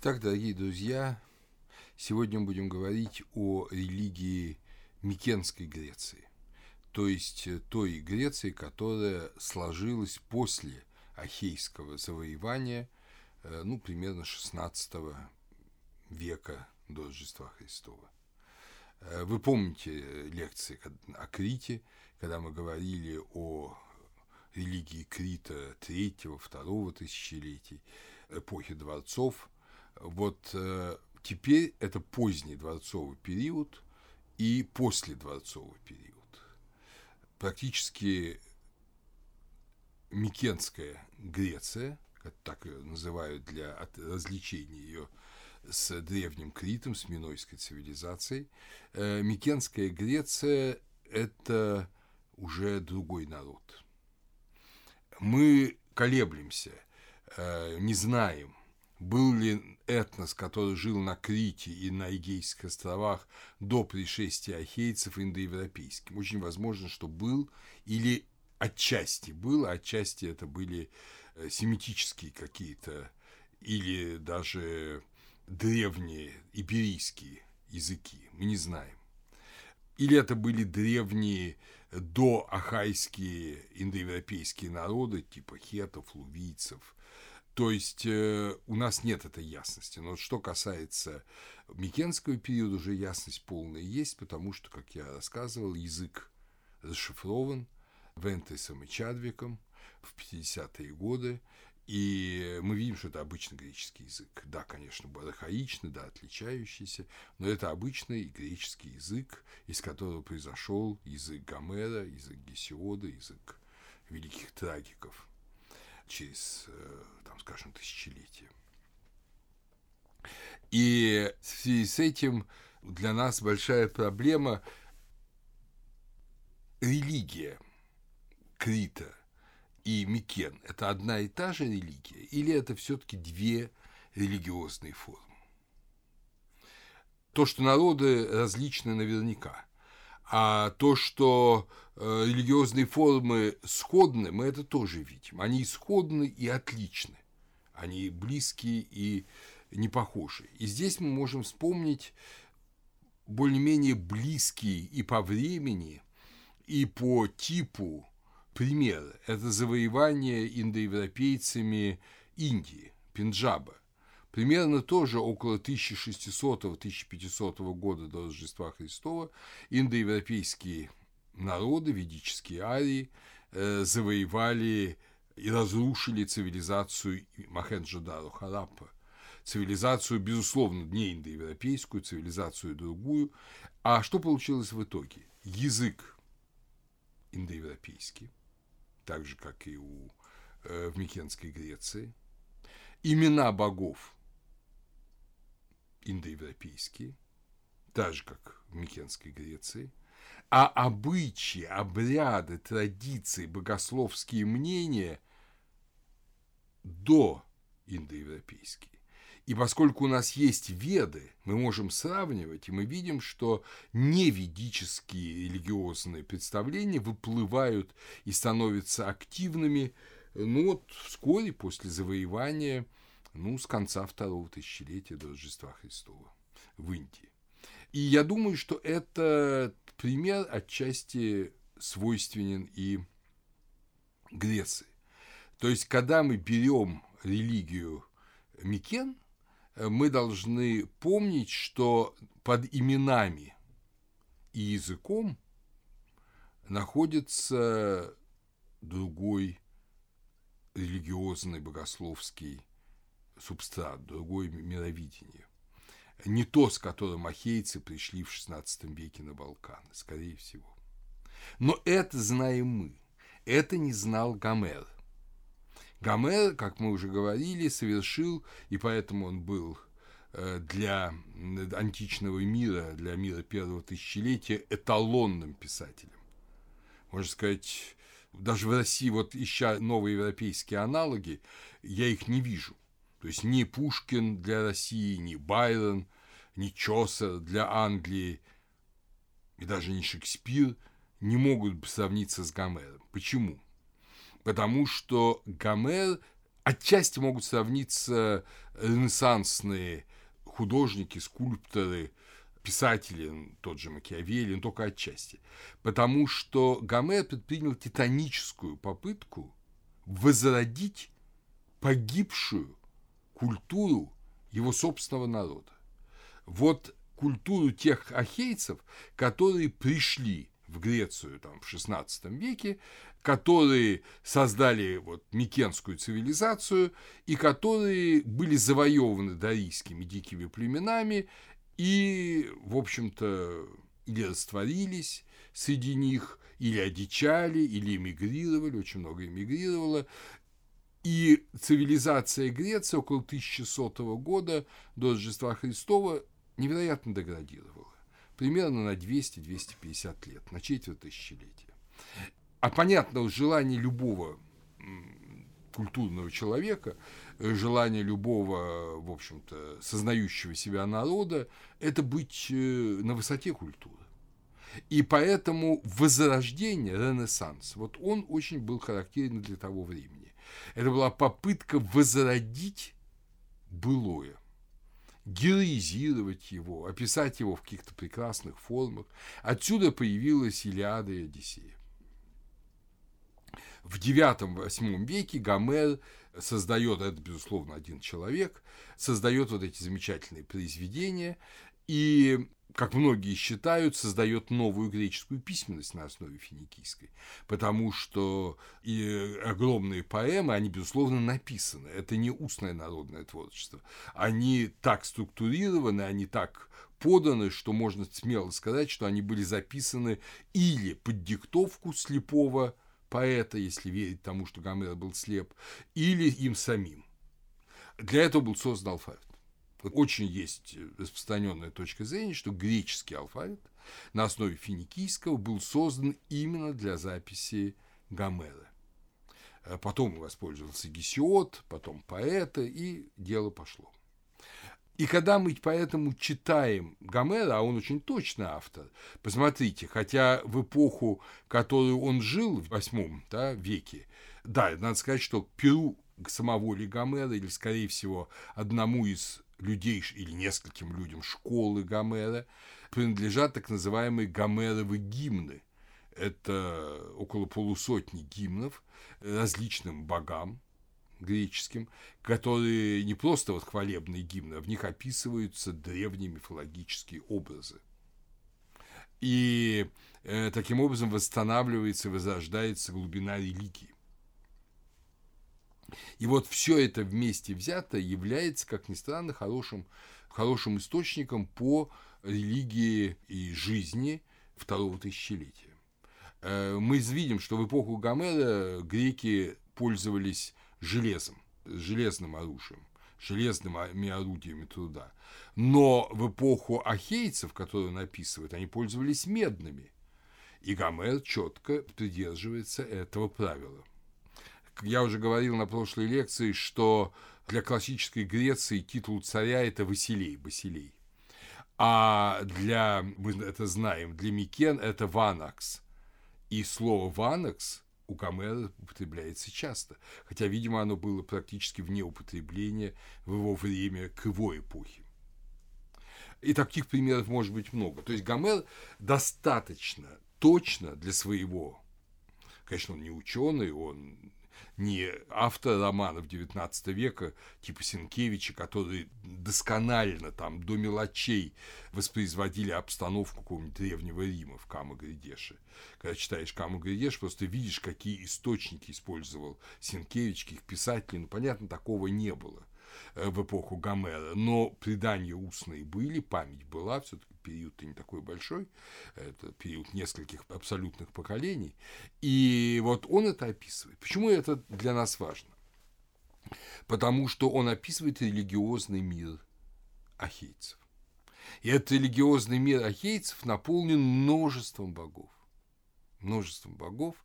Так, дорогие друзья, сегодня мы будем говорить о религии Микенской Греции, то есть той Греции, которая сложилась после Ахейского завоевания, э, ну, примерно 16 века до Рождества Христова. Э, вы помните лекции о Крите, когда мы говорили о религии Крита третьего, второго тысячелетий, эпохи дворцов – вот э, теперь это поздний дворцовый период и после дворцовый период. Практически Микенская Греция, так ее называют для развлечения ее с древним Критом, с Минойской цивилизацией. Э, Микенская Греция – это уже другой народ. Мы колеблемся, э, не знаем, был ли этнос, который жил на Крите и на Эгейских островах до пришествия ахейцев индоевропейским? Очень возможно, что был или отчасти был, а отчасти это были э, семитические какие-то или даже древние иберийские языки, мы не знаем. Или это были древние доахайские индоевропейские народы, типа хетов, лувийцев – то есть э, у нас нет этой ясности. Но что касается Микенского периода, уже ясность полная есть, потому что, как я рассказывал, язык расшифрован Вентесом и Чадвиком в 50-е годы, и мы видим, что это обычный греческий язык. Да, конечно, архаичный, да, отличающийся, но это обычный греческий язык, из которого произошел язык Гомера, язык Гесиода, язык великих трагиков через э, скажем, тысячелетия. И в связи с этим для нас большая проблема религия Крита и Микен – это одна и та же религия или это все-таки две религиозные формы? То, что народы различны наверняка, а то, что религиозные формы сходны, мы это тоже видим. Они исходны и отличны. Они близкие и не похожи. И здесь мы можем вспомнить более-менее близкие и по времени, и по типу примеры. Это завоевание индоевропейцами Индии, Пенджаба. Примерно тоже около 1600-1500 года до Рождества Христова индоевропейские народы, ведические арии, э, завоевали и разрушили цивилизацию Махенджо-Даро Хараппа. Цивилизацию, безусловно, не индоевропейскую, цивилизацию другую. А что получилось в итоге? Язык индоевропейский, так же, как и у, э, в Микенской Греции. Имена богов индоевропейские, так же, как в Микенской Греции – а обычаи, обряды, традиции, богословские мнения до индоевропейские. И поскольку у нас есть веды, мы можем сравнивать, и мы видим, что неведические религиозные представления выплывают и становятся активными ну вот вскоре после завоевания, ну, с конца второго тысячелетия до Рождества Христова в Индии. И я думаю, что этот пример отчасти свойственен и Греции. То есть, когда мы берем религию Микен, мы должны помнить, что под именами и языком находится другой религиозный богословский субстрат, другое мировидение. Не то, с которым ахейцы пришли в XVI веке на Балканы, скорее всего. Но это знаем мы. Это не знал Гомер – Гомер, как мы уже говорили, совершил, и поэтому он был э, для античного мира, для мира первого тысячелетия эталонным писателем. Можно сказать, даже в России, вот ища новые европейские аналоги, я их не вижу. То есть ни Пушкин для России, ни Байрон, ни Чосер для Англии, и даже не Шекспир не могут сравниться с Гомером. Почему? потому что Гомер отчасти могут сравниться ренессансные художники, скульпторы, писатели, тот же Макиавелли, но только отчасти. Потому что Гомер предпринял титаническую попытку возродить погибшую культуру его собственного народа. Вот культуру тех ахейцев, которые пришли в Грецию там, в XVI веке, которые создали вот Микенскую цивилизацию и которые были завоеваны дарийскими дикими племенами и, в общем-то, или растворились среди них, или одичали, или эмигрировали, очень много эмигрировало. И цивилизация Греции около 1100 года до Рождества Христова невероятно деградировала. Примерно на 200-250 лет, на четверть тысячелетия. А понятно, желание любого культурного человека, желание любого, в общем-то, сознающего себя народа – это быть э, на высоте культуры. И поэтому возрождение, ренессанс, вот он очень был характерен для того времени. Это была попытка возродить былое, героизировать его, описать его в каких-то прекрасных формах. Отсюда появилась Илиада и Одиссея. В IX-VIII веке Гомер создает, это, безусловно, один человек, создает вот эти замечательные произведения и, как многие считают, создает новую греческую письменность на основе финикийской, потому что и огромные поэмы, они, безусловно, написаны. Это не устное народное творчество. Они так структурированы, они так поданы, что можно смело сказать, что они были записаны или под диктовку слепого поэта, если верить тому, что Гомер был слеп, или им самим. Для этого был создан алфавит. Очень есть распространенная точка зрения, что греческий алфавит на основе финикийского был создан именно для записи Гомера. Потом воспользовался Гесиод, потом поэта, и дело пошло. И когда мы поэтому читаем Гомера, а он очень точный автор, посмотрите, хотя в эпоху, которую он жил в восьмом да, веке, да, надо сказать, что Перу самого ли Гомера, или, скорее всего, одному из людей или нескольким людям школы Гомера, принадлежат так называемые Гомеровы гимны. Это около полусотни гимнов различным богам, греческим, которые не просто вот хвалебные гимны, а в них описываются древние мифологические образы. И э, таким образом восстанавливается возрождается глубина религии. И вот все это вместе взято является, как ни странно, хорошим, хорошим источником по религии и жизни второго тысячелетия. Э, мы видим, что в эпоху Гомера греки пользовались железом, железным оружием, железными орудиями труда. Но в эпоху ахейцев, которую он описывает, они пользовались медными. И Гомер четко придерживается этого правила. Я уже говорил на прошлой лекции, что для классической Греции титул царя – это Василей, Басилей. А для, мы это знаем, для Микен – это Ванакс. И слово «ванакс» у Гомера употребляется часто, хотя, видимо, оно было практически вне употребления в его время к его эпохе. И таких примеров может быть много. То есть Гомер достаточно точно для своего, конечно, он не ученый, он не автор романов XIX века, типа Сенкевича, которые досконально там до мелочей воспроизводили обстановку какого-нибудь древнего Рима в Камагридеше. Когда читаешь Камагридеш, просто видишь, какие источники использовал Сенкевич, каких писателей. Ну, понятно, такого не было в эпоху Гомера, но предания устные были, память была, все-таки период-то не такой большой, это период нескольких абсолютных поколений, и вот он это описывает. Почему это для нас важно? Потому что он описывает религиозный мир ахейцев. И этот религиозный мир ахейцев наполнен множеством богов множеством богов,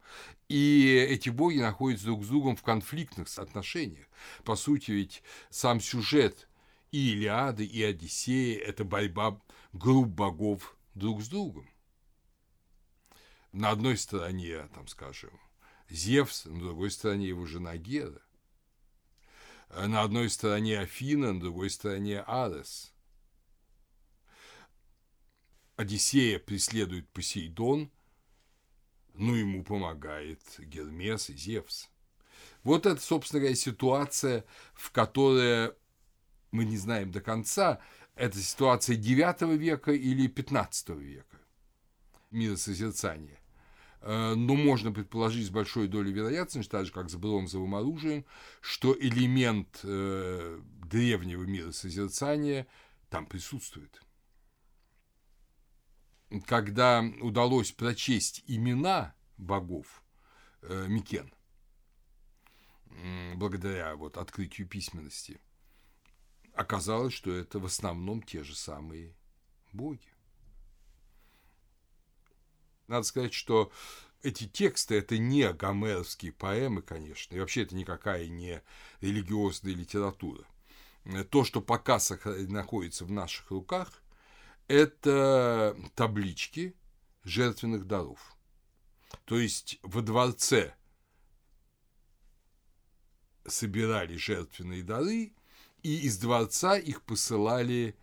и эти боги находятся друг с другом в конфликтных отношениях. По сути, ведь сам сюжет и Илиады, и Одиссея – это борьба групп богов друг с другом. На одной стороне, там, скажем, Зевс, на другой стороне его жена Гера. На одной стороне Афина, на другой стороне Арес. Одиссея преследует Посейдон, но ему помогает Гермес и Зевс. Вот это, собственно говоря, ситуация, в которой мы не знаем до конца, это ситуация IX века или XV века миросозерцания. Э, но можно предположить с большой долей вероятности, так же как с бронзовым оружием, что элемент э, древнего миросозерцания там присутствует. Когда удалось прочесть имена богов э, Микен, благодаря вот открытию письменности, оказалось, что это в основном те же самые боги. Надо сказать, что эти тексты – это не гомеровские поэмы, конечно, и вообще это никакая не религиозная литература. То, что пока находится в наших руках, это таблички жертвенных даров. То есть во дворце собирали жертвенные дары, и из дворца их посылали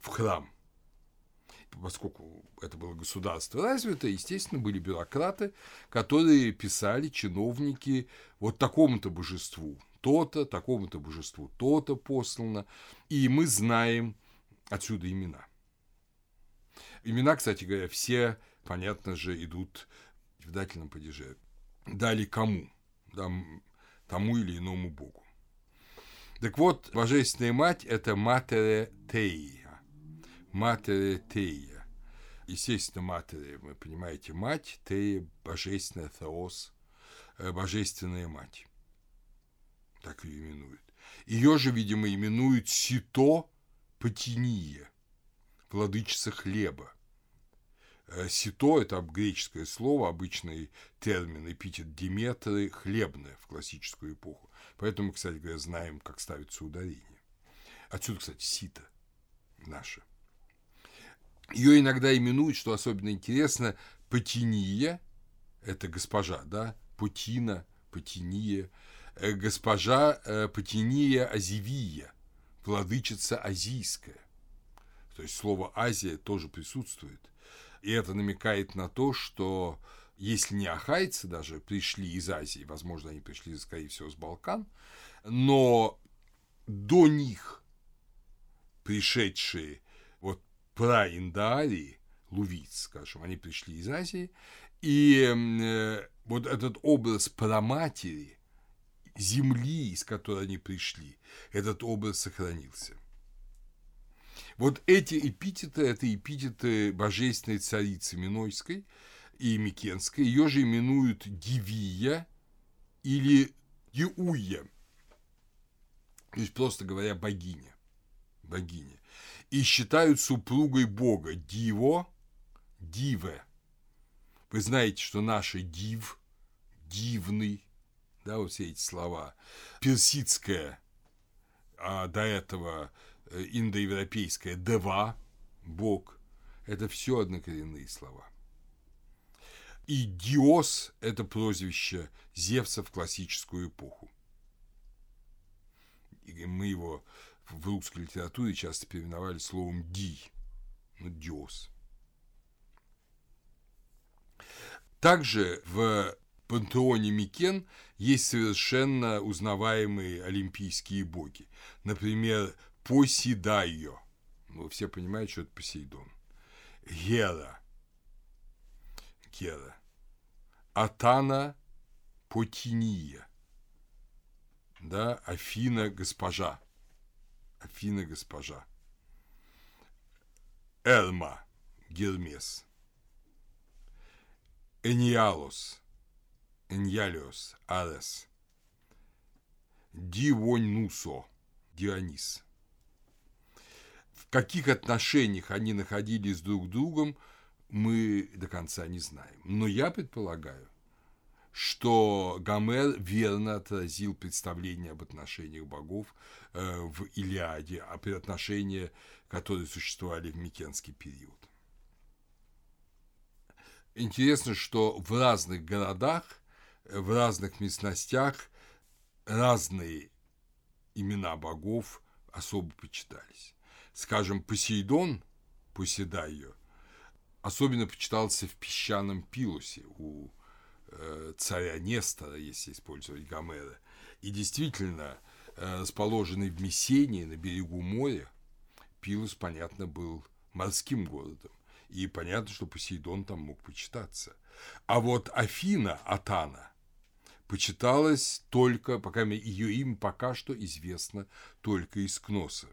в храм поскольку это было государство развитое, естественно, были бюрократы, которые писали, чиновники, вот такому-то божеству то-то, такому-то божеству то-то послано, и мы знаем отсюда имена. Имена, кстати говоря, все, понятно же, идут в дательном падеже. Дали кому? Да, тому или иному богу. Так вот, Божественная Мать – это Матере Теи, Матере Тея. Естественно, Матере, вы понимаете, мать, Тея, божественная Теос, э, божественная мать. Так ее именуют. Ее же, видимо, именуют Сито Патиния, владычица хлеба. Э, Сито – это греческое слово, обычный термин, эпитет Диметры, хлебное в классическую эпоху. Поэтому, кстати говоря, знаем, как ставится ударение. Отсюда, кстати, сито наше – ее иногда именуют, что особенно интересно, Патиния, это госпожа, да, Путина, Патиния, э, госпожа э, Патиния Азивия, владычица азийская. То есть слово Азия тоже присутствует. И это намекает на то, что если не ахайцы даже пришли из Азии, возможно, они пришли, скорее всего, с Балкан, но до них пришедшие праиндарии, лувиц, скажем, они пришли из Азии, и э, вот этот образ праматери, земли, из которой они пришли, этот образ сохранился. Вот эти эпитеты – это эпитеты божественной царицы Минойской и Микенской. Ее же именуют Дивия или Диуя, то есть, просто говоря, богиня. Богиня и считают супругой Бога Диво, Диве. Вы знаете, что наша Див, дивный, да, вот все эти слова, персидская, а до этого э, индоевропейская Дева, Бог, это все однокоренные слова. И Диос – это прозвище Зевса в классическую эпоху. И мы его в русской литературе часто переименовали словом «ди», ну, «диос». Также в пантеоне Микен есть совершенно узнаваемые олимпийские боги. Например, Посейдайо. Ну, все понимают, что это Посейдон. Гера. Гера. Атана Потиния. Да, Афина госпожа. Афина госпожа. Элма Гермес. Эниалос. Эньялиос Арес. Дивоньнусо Дионис. Каких отношениях они находились друг с другом, мы до конца не знаем. Но я предполагаю, что Гомер верно отразил представление об отношениях богов э, в Илиаде, а отношения, которые существовали в Микенский период. Интересно, что в разных городах, в разных местностях разные имена богов особо почитались. Скажем, Посейдон, Поседайо, особенно почитался в песчаном Пилусе у э, царя Нестора, если использовать Гомера. И действительно, э, расположенный в Мессении на берегу моря, Пилус, понятно, был морским городом. И понятно, что Посейдон там мог почитаться. А вот Афина, Атана, почиталась только, пока ее имя пока что известно только из Кноса.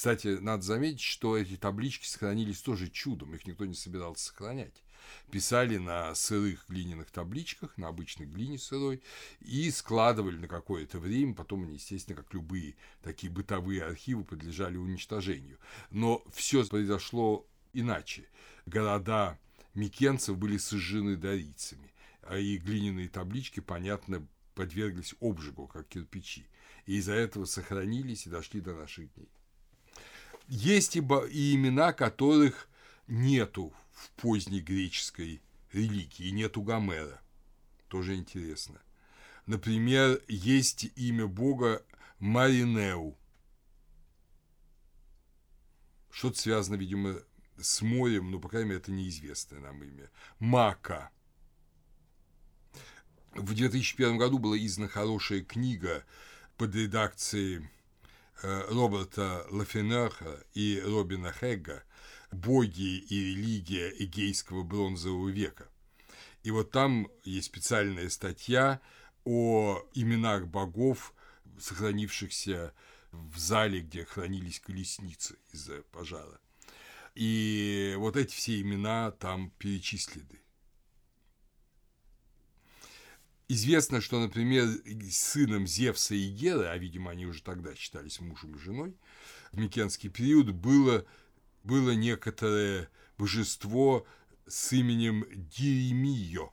Кстати, надо заметить, что эти таблички сохранились тоже чудом, их никто не собирался сохранять. Писали на сырых глиняных табличках, на обычной глине сырой, и складывали на какое-то время, потом они, естественно, как любые такие бытовые архивы, подлежали уничтожению. Но все произошло иначе. Города микенцев были сожжены дарийцами, а и глиняные таблички, понятно, подверглись обжигу, как кирпичи. И из-за этого сохранились и дошли до наших дней. Есть и, и имена, которых нету в поздней греческой религии, нету Гомера. Тоже интересно. Например, есть имя бога Маринеу. Что-то связано, видимо, с морем, но, по крайней мере, это неизвестное нам имя. Мака. В 2001 году была издана хорошая книга под редакцией Роберта Лафенера и Робина Хегга «Боги и религия эгейского бронзового века». И вот там есть специальная статья о именах богов, сохранившихся в зале, где хранились колесницы из-за пожара. И вот эти все имена там перечислены. Известно, что, например, сыном Зевса и Геры, а, видимо, они уже тогда считались мужем и женой, в Микенский период было, было некоторое божество с именем Диремио.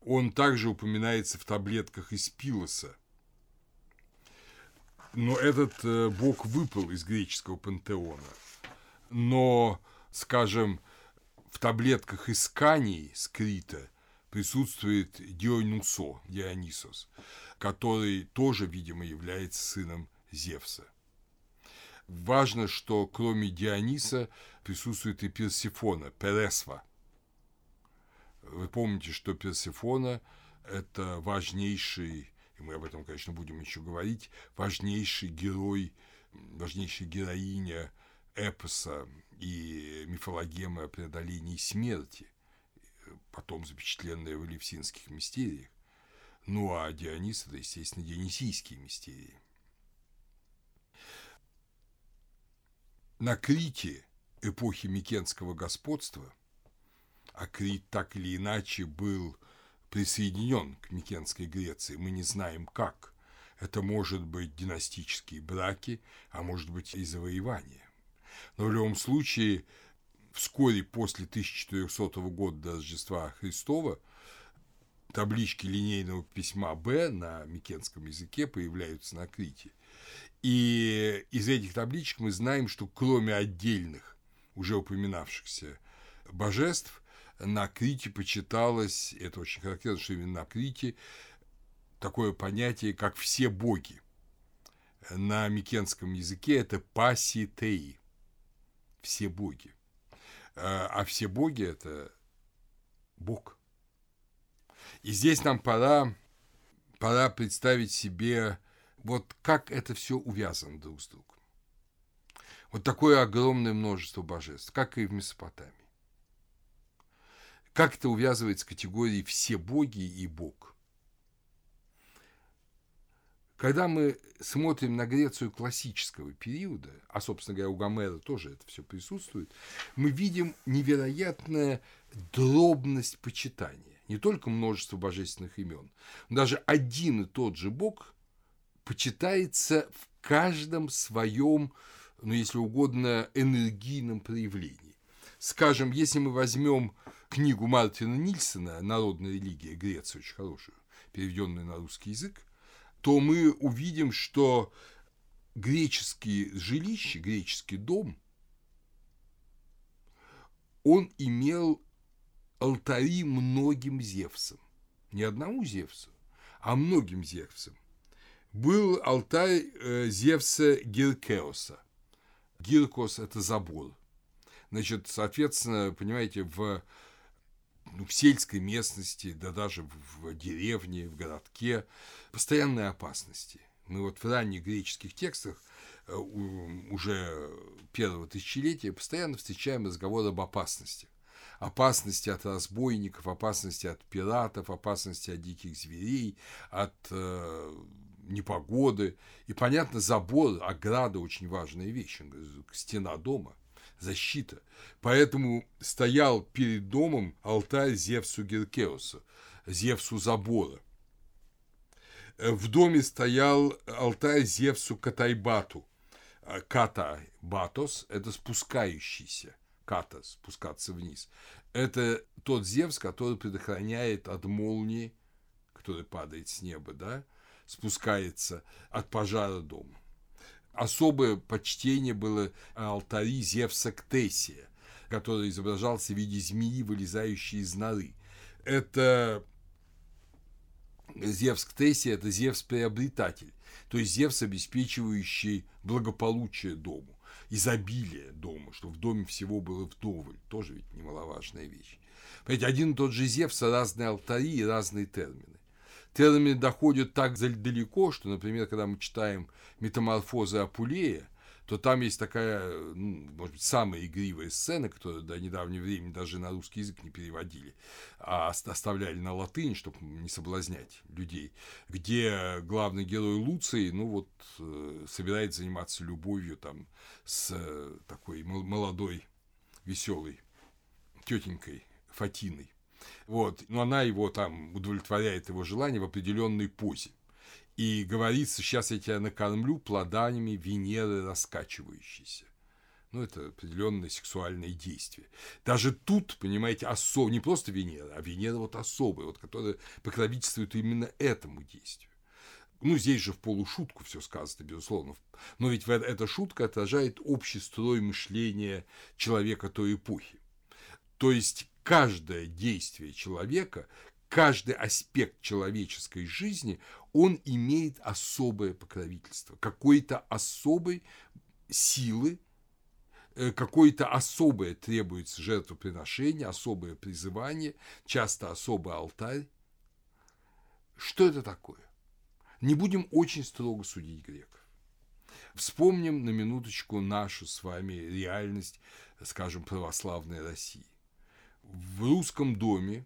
Он также упоминается в таблетках из Пилоса. Но этот э, бог выпал из греческого пантеона. Но, скажем, в таблетках из Кании, скрита, присутствует Дионисо, Дионисос, который тоже, видимо, является сыном Зевса. Важно, что кроме Диониса присутствует и Персифона, Пересва. Вы помните, что Персифона – это важнейший, и мы об этом, конечно, будем еще говорить, важнейший герой, важнейшая героиня эпоса и мифологемы о преодолении смерти потом запечатленные в Элевсинских мистериях. Ну а Дионис – это, естественно, дионисийские мистерии. На Крите эпохи Микенского господства, а Крит так или иначе был присоединен к Микенской Греции, мы не знаем как. Это может быть династические браки, а может быть и завоевания. Но в любом случае вскоре после 1400 года до Рождества Христова таблички линейного письма «Б» на микенском языке появляются на Крите. И из этих табличек мы знаем, что кроме отдельных, уже упоминавшихся божеств, на Крите почиталось, это очень характерно, что именно на Крите, такое понятие, как «все боги». На микенском языке это паситеи, все боги. Э, а все боги – это Бог. И здесь нам пора, пора представить себе, вот как это все увязано друг с другом. Вот такое огромное множество божеств, как и в Месопотамии. Как это увязывается с категорией «все боги» и «бог». Когда мы смотрим на Грецию классического периода, а, собственно говоря, у Гомера тоже это все присутствует, мы видим невероятная дробность почитания. Не только множество божественных имен, даже один и тот же Бог почитается в каждом своем, ну, если угодно, энергийном проявлении. Скажем, если мы возьмем книгу Мартина Нильсона «Народная религия Греции», очень хорошую, переведенную на русский язык, то мы увидим, что греческие жилища, греческий дом, он имел алтари многим Зевсам. Не одному Зевсу, а многим Зевсам. был алтарь э, Зевса Гиркеоса. Гиркос – это забор. Значит, соответственно, понимаете, в, ну, в сельской местности, да даже в, деревне, в городке постоянные опасности. Мы вот в ранних греческих текстах э, уже первого тысячелетия постоянно встречаем разговор об опасности опасности от разбойников, опасности от пиратов, опасности от диких зверей, от э, непогоды. И, понятно, забор, ограда очень важная вещь, стена дома, защита. Поэтому стоял перед домом алтарь Зевсу Геркеуса, Зевсу забора. В доме стоял алтарь Зевсу Катайбату. Ката Батос – это спускающийся – ката, спускаться вниз. Это тот Зевс, который предохраняет от молнии, который падает с неба, да, спускается от пожара дома. Особое почтение было алтари Зевса Ктесия, который изображался в виде змеи, вылезающей из норы. Это Зевс Ктесия – это Зевс-приобретатель, то есть Зевс, обеспечивающий благополучие дому изобилие дома, что в доме всего было вдоволь, тоже ведь немаловажная вещь. Понимаете, один и тот же Зевс, разные алтари и разные термины. Термины доходят так далеко, что, например, когда мы читаем «Метаморфозы Апулея», то там есть такая, ну, может быть, самая игривая сцена, которую до недавнего времени даже на русский язык не переводили, а оставляли на латынь, чтобы не соблазнять людей, где главный герой Луций, ну вот, э, собирается заниматься любовью там с э, такой молодой, веселой тетенькой Фатиной. Вот, но она его там удовлетворяет его желание в определенной позе и говорится, сейчас я тебя накормлю плодами Венеры раскачивающейся. Ну, это определенное сексуальное действие. Даже тут, понимаете, особо, не просто Венера, а Венера вот особая, вот, которая покровительствует именно этому действию. Ну, здесь же в полушутку все сказано, безусловно. Но ведь эта шутка отражает общий строй мышления человека той эпохи. То есть каждое действие человека, каждый аспект человеческой жизни, он имеет особое покровительство, какой-то особой силы, э, какое-то особое требуется жертвоприношение, особое призывание, часто особый алтарь. Что это такое? Не будем очень строго судить греков. Вспомним на минуточку нашу с вами реальность, скажем, православной России. В русском доме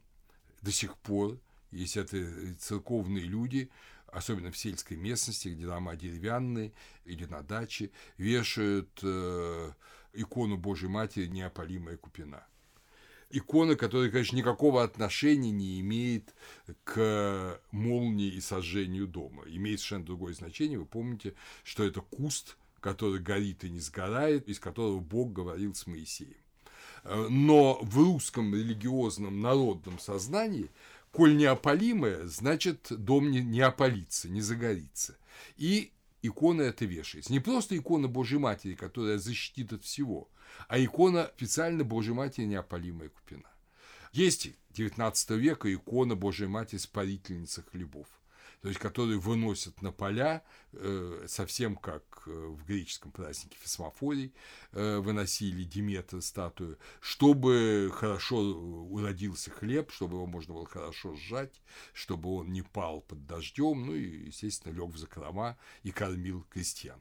до сих пор есть это церковные люди, особенно в сельской местности, где дома деревянные или на даче, вешают э, икону Божьей Матери «Неопалимая купина». Икона, которая, конечно, никакого отношения не имеет к молнии и сожжению дома. Имеет совершенно другое значение. Вы помните, что это куст, который горит и не сгорает, из которого Бог говорил с Моисеем. Э, но в русском религиозном народном сознании, коль неопалимое, значит, дом не, не опалится, не загорится. И икона это вешается. Не просто икона Божьей Матери, которая защитит от всего, а икона специально Божьей Матери неопалимая купина. Есть 19 века икона Божьей Матери Спарительница хлебов то есть которые выносят на поля, э, совсем как э, в греческом празднике Фесмофорий э, выносили Диметра статую, чтобы хорошо уродился хлеб, чтобы его можно было хорошо сжать, чтобы он не пал под дождем, ну и, естественно, лег в закрома и кормил крестьян.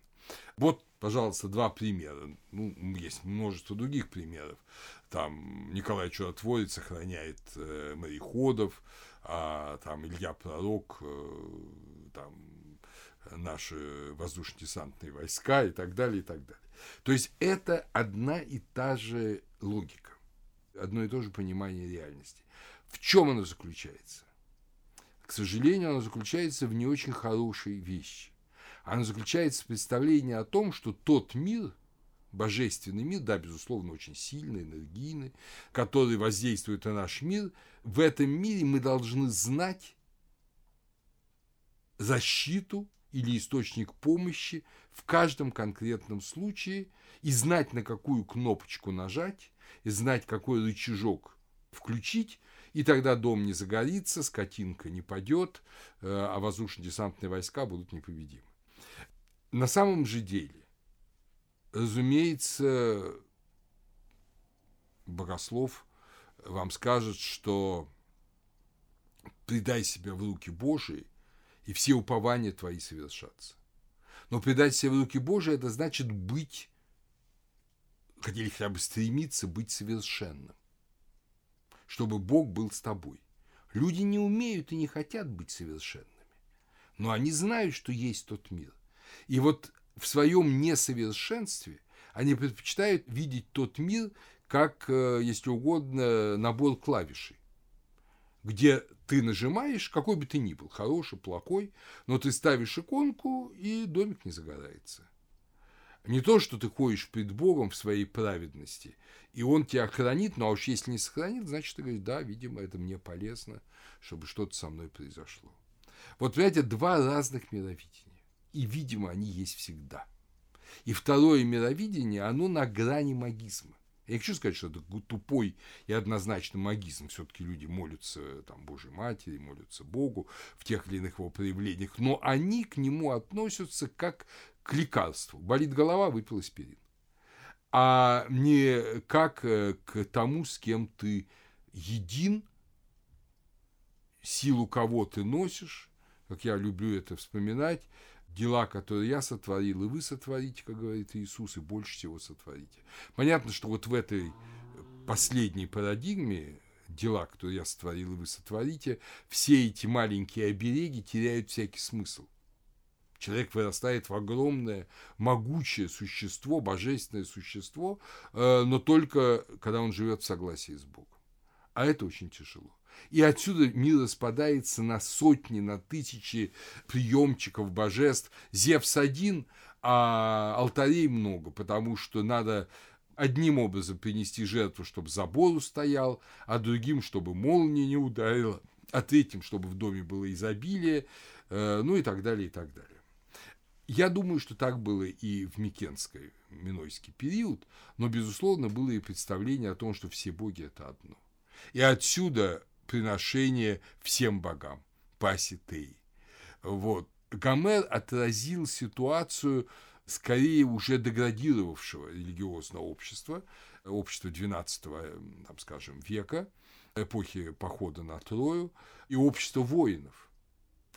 Вот, пожалуйста, два примера. Ну, есть множество других примеров. Там Николай Чудотворец сохраняет э, мореходов, а там Илья Пророк, э, там наши воздушно-десантные войска и так далее, и так далее. То есть это одна и та же логика, одно и то же понимание реальности. В чем оно заключается? К сожалению, оно заключается в не очень хорошей вещи. Оно заключается в представлении о том, что тот мир, божественный мир, да, безусловно, очень сильный, энергийный, который воздействует на наш мир, в этом мире мы должны знать защиту или источник помощи в каждом конкретном случае и знать, на какую кнопочку нажать, и знать, какой рычажок включить, И тогда дом не загорится, скотинка не падет, э, а воздушно-десантные войска будут непобедимы. На самом же деле, разумеется, богослов вам скажет, что предай себя в руки Божии, и все упования твои совершатся. Но предать себя в руки Божии – это значит быть, хотели хотя бы стремиться быть совершенным, чтобы Бог был с тобой. Люди не умеют и не хотят быть совершенными, но они знают, что есть тот мир. И вот в своем несовершенстве они предпочитают видеть тот мир, как, э, если угодно, набор клавишей, где ты нажимаешь, какой бы ты ни был, хороший, плохой, но ты ставишь иконку, и домик не загорается. Не то, что ты ходишь пред Богом в своей праведности, и Он тебя хранит, но ну, а уж если не сохранит, значит, ты говоришь, да, видимо, это мне полезно, чтобы что-то со мной произошло. Вот, понимаете, два разных мировидения, и, видимо, они есть всегда. И второе мировидение, оно на грани магизма. Я не хочу сказать, что это тупой и однозначно магизм. Все-таки люди молятся там, Божьей Матери, молятся Богу в тех или иных его проявлениях. Но они к нему относятся как к лекарству. Болит голова, выпил аспирин. А не как э, к тому, с кем ты един, силу кого ты носишь, как я люблю это вспоминать, дела, которые я сотворил, и вы сотворите, как говорит Иисус, и больше всего сотворите. Понятно, что вот в этой последней парадигме дела, которые я сотворил, и вы сотворите, все эти маленькие обереги теряют всякий смысл. Человек вырастает в огромное, могучее существо, божественное существо, э, но только когда он живет в согласии с Богом. А это очень тяжело. И отсюда мир распадается на сотни, на тысячи приемчиков божеств. Зевс один, а алтарей много, потому что надо одним образом принести жертву, чтобы забор устоял, а другим, чтобы молния не ударила, а третьим, чтобы в доме было изобилие, э, ну и так далее, и так далее. Я думаю, что так было и в Микенской, Минойский период, но, безусловно, было и представление о том, что все боги – это одно. И отсюда приношение всем богам, паситей. Вот. Гомер отразил ситуацию скорее уже деградировавшего религиозного общества, общества XII, там, скажем, века, эпохи похода на Трою, и общества воинов.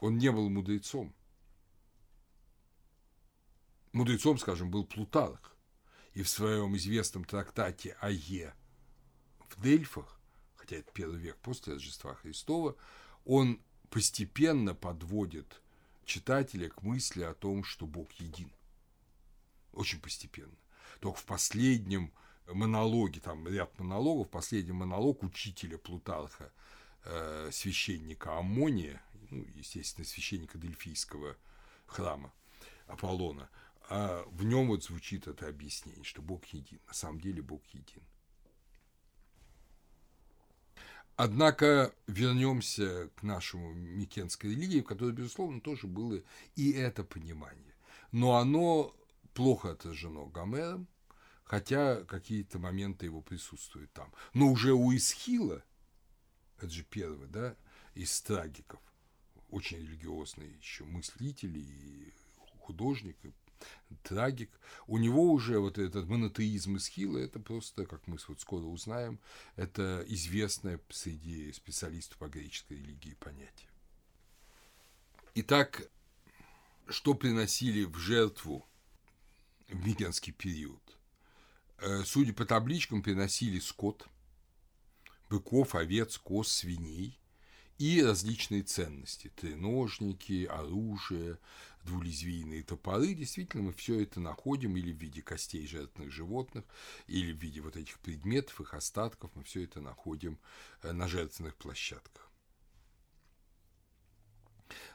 Он не был мудрецом. Мудрецом, скажем, был Плутарх. И в своем известном трактате Ае в Дельфах хотя это первый век после Рождества Христова, он постепенно подводит читателя к мысли о том, что Бог един. Очень постепенно. Только в последнем монологе, там ряд монологов, последний монолог учителя Плутарха, э, священника Амония, ну, естественно, священника Дельфийского храма Аполлона, а в нем вот звучит это объяснение, что Бог един. На самом деле Бог един. Однако вернемся к нашему Микенской религии, в которой, безусловно, тоже было и это понимание. Но оно плохо отражено Гомером, хотя какие-то моменты его присутствуют там. Но уже у Исхила, это же первый, да, из трагиков, очень религиозный еще мыслитель и художник, и трагик. У него уже вот этот монотеизм Исхила, это просто, как мы вот скоро узнаем, это известное среди специалистов по греческой религии понятие. Итак, что приносили в жертву в Микенский период? Э, судя по табличкам, приносили скот, быков, овец, коз, свиней и различные ценности – треножники, оружие, двулезвийные топоры, действительно мы все это находим или в виде костей жертвных животных, или в виде вот этих предметов, их остатков, мы все это находим э, на жертвенных площадках.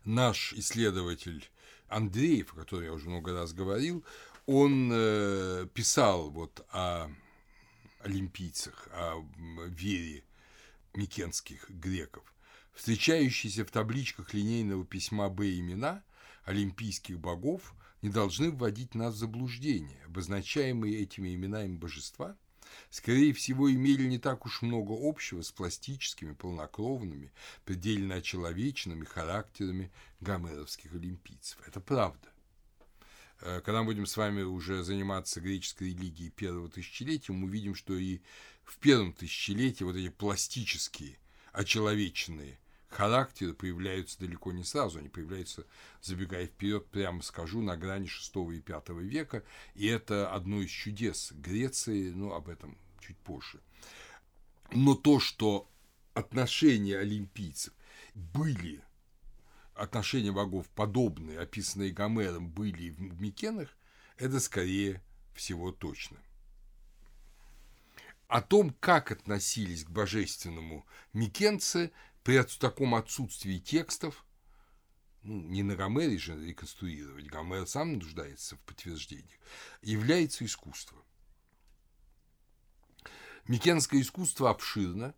Наш исследователь Андреев, о котором я уже много раз говорил, он э, писал вот о олимпийцах, о вере микенских греков. Встречающиеся в табличках линейного письма Б имена олимпийских богов не должны вводить нас в заблуждение. Обозначаемые этими именами божества скорее всего, имели не так уж много общего с пластическими, полнокровными, предельно очеловеченными характерами гомеровских олимпийцев. Это правда. Э, когда мы будем с вами уже заниматься греческой религией первого тысячелетия, мы увидим, что и в первом тысячелетии вот эти пластические, очеловеченные характеры появляются далеко не сразу, они появляются, забегая вперед, прямо скажу, на грани VI и V века, и это одно из чудес Греции, но об этом чуть позже. Но то, что отношения олимпийцев были, отношения богов подобные, описанные Гомером, были в Микенах, это скорее всего точно. О том, как относились к божественному микенцы, при таком отсутствии текстов, ну, не на Гомере же реконструировать, Гомер сам нуждается в подтверждениях, является искусство. Микенское искусство обширно,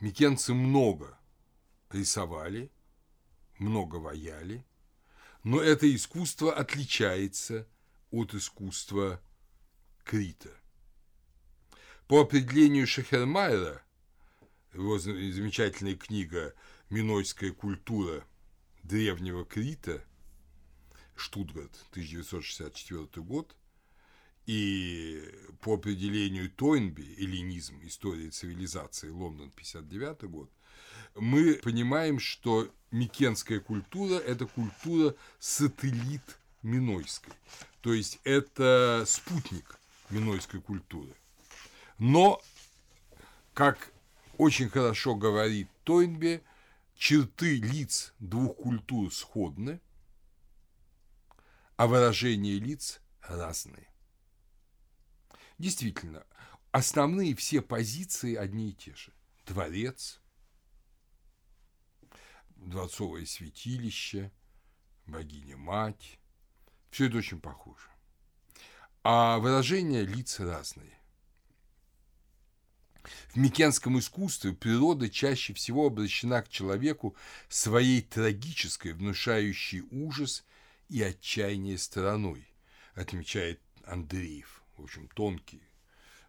микенцы много рисовали, много ваяли, но это искусство отличается от искусства Крита. По определению Шахермайера, его замечательная книга «Минойская культура древнего Крита», Штутгарт, 1964 год, и по определению Тойнби, эллинизм, история цивилизации, Лондон, 59 год, мы понимаем, что микенская культура – это культура сателлит Минойской. То есть это спутник Минойской культуры. Но, как очень хорошо говорит Тойнби, черты лиц двух культур сходны, а выражения лиц разные. Действительно, основные все позиции одни и те же. Дворец, дворцовое святилище, богиня-мать. Все это очень похоже. А выражения лиц разные. В микенском искусстве природа чаще всего обращена к человеку своей трагической, внушающей ужас и отчаяние стороной, отмечает Андреев, в общем, тонкий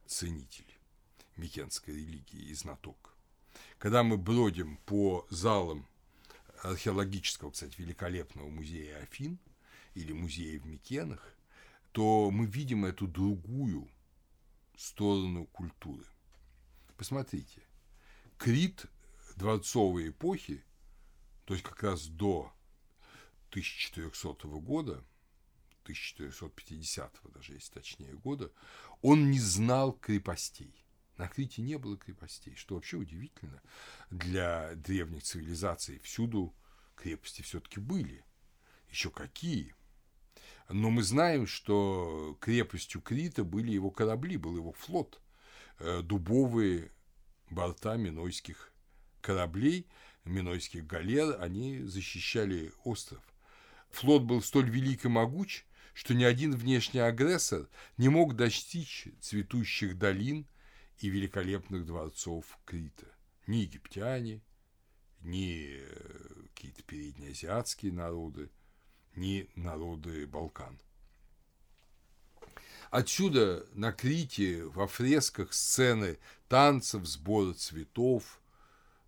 ценитель микенской религии и знаток. Когда мы бродим по залам археологического, кстати, великолепного музея Афин или музея в Микенах, то мы видим эту другую сторону культуры – Посмотрите, Крит дворцовой эпохи, то есть как раз до 1400 года, 1450 даже, если точнее, года, он не знал крепостей. На Крите не было крепостей, что вообще удивительно для древних цивилизаций. Всюду крепости все-таки были. Еще какие. Но мы знаем, что крепостью Крита были его корабли, был его флот – дубовые борта минойских кораблей, минойских галер, они защищали остров. Флот был столь велик и могуч, что ни один внешний агрессор не мог достичь цветущих долин и великолепных дворцов Крита. Ни египтяне, ни э, какие-то переднеазиатские народы, ни народы Балкан – Отсюда на Крите во фресках сцены танцев, сбора цветов,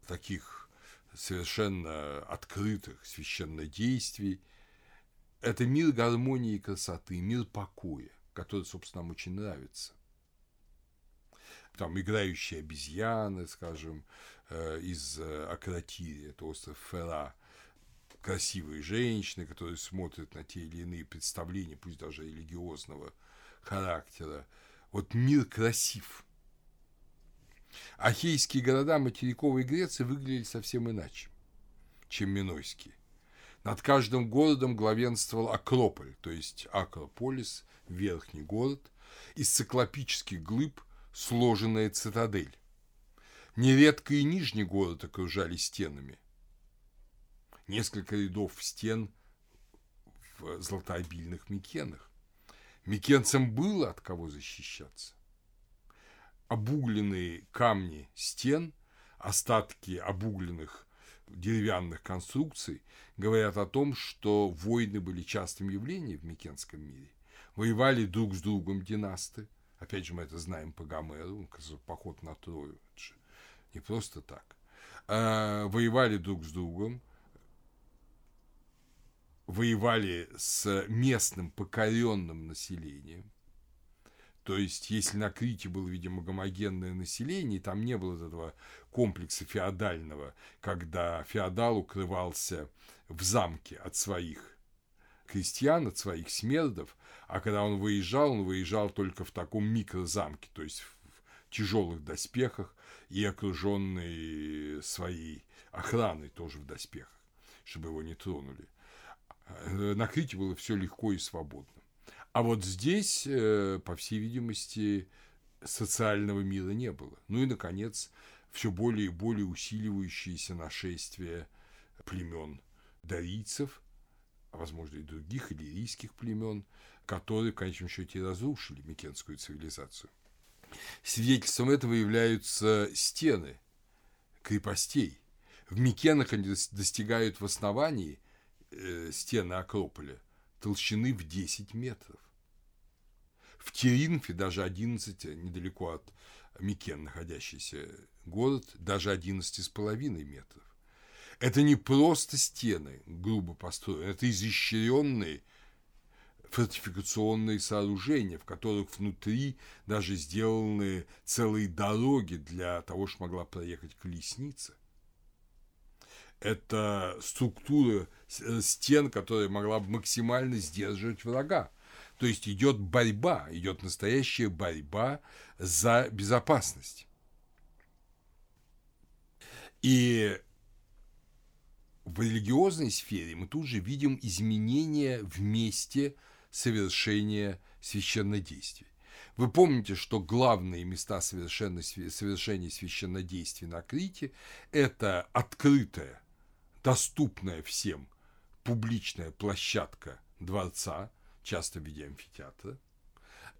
таких совершенно открытых священнодействий. Это мир гармонии и красоты, мир покоя, который, собственно, нам очень нравится. Там играющие обезьяны, скажем, э, из э, Акротирии, это остров Фера, красивые женщины, которые смотрят на те или иные представления, пусть даже религиозного характера. Вот мир красив. Ахейские города материковой Греции выглядели совсем иначе, чем Минойские. Над каждым городом главенствовал Акрополь, то есть Акрополис, верхний город, из циклопических глыб сложенная цитадель. Нередко и нижний город окружали стенами. Несколько рядов стен в золотообильных Микенах. Микенцам было от кого защищаться. Обугленные камни стен, остатки обугленных деревянных конструкций говорят о том, что войны были частым явлением в Микенском мире. Воевали друг с другом династы Опять же, мы это знаем по Гомеру, поход на Трою. Не просто так. А, воевали друг с другом, воевали с местным покоренным населением. То есть, если на Крите было, видимо, гомогенное население, там не было этого комплекса феодального, когда феодал укрывался в замке от своих крестьян, от своих смердов, а когда он выезжал, он выезжал только в таком микрозамке, то есть в тяжелых доспехах и окруженный своей охраной тоже в доспехах, чтобы его не тронули. Э, на Крите было все легко и свободно. А вот здесь, э, по всей видимости, социального мира не было. Ну и, наконец, все более и более усиливающееся нашествие племен дарийцев, а возможно и других иллирийских племен, которые в конечном счете разрушили Микенскую цивилизацию. Свидетельством этого являются стены крепостей. В Микенах они достигают в основании э, стены Акрополя толщины в 10 метров. В Теринфе даже 11, недалеко от Микен находящийся город, даже 11,5 метров. Это не просто стены, грубо построенные, это изощренные фортификационные сооружения, в которых внутри даже сделаны целые дороги для того, чтобы могла проехать колесница. Это структура э, стен, которая могла бы максимально сдерживать врага. То есть идет борьба, идет настоящая борьба за безопасность. И в религиозной сфере мы тут же видим изменения в месте совершения священнодействий. Вы помните, что главные места совершения священнодействий на Крите – это открытая, доступная всем публичная площадка дворца, часто в виде амфитеатра,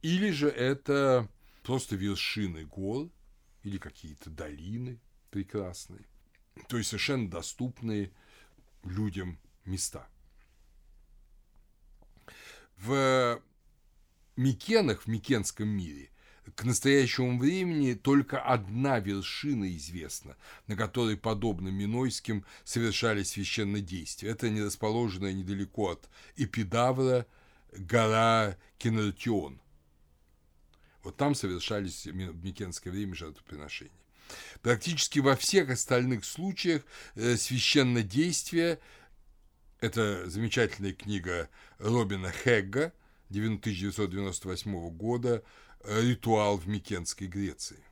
или же это просто вершины гор или какие-то долины прекрасные, то есть совершенно доступные людям места. В Микенах, в Микенском мире, к настоящему времени только одна вершина известна, на которой, подобно Минойским, совершались священные действия. Это не расположенная недалеко от Эпидавра гора Кенертион. Вот там совершались в Микенское время жертвоприношения. Практически во всех остальных случаях э, священнодействие – это замечательная книга Робина Хегга 1998 года «Ритуал в Микенской Греции».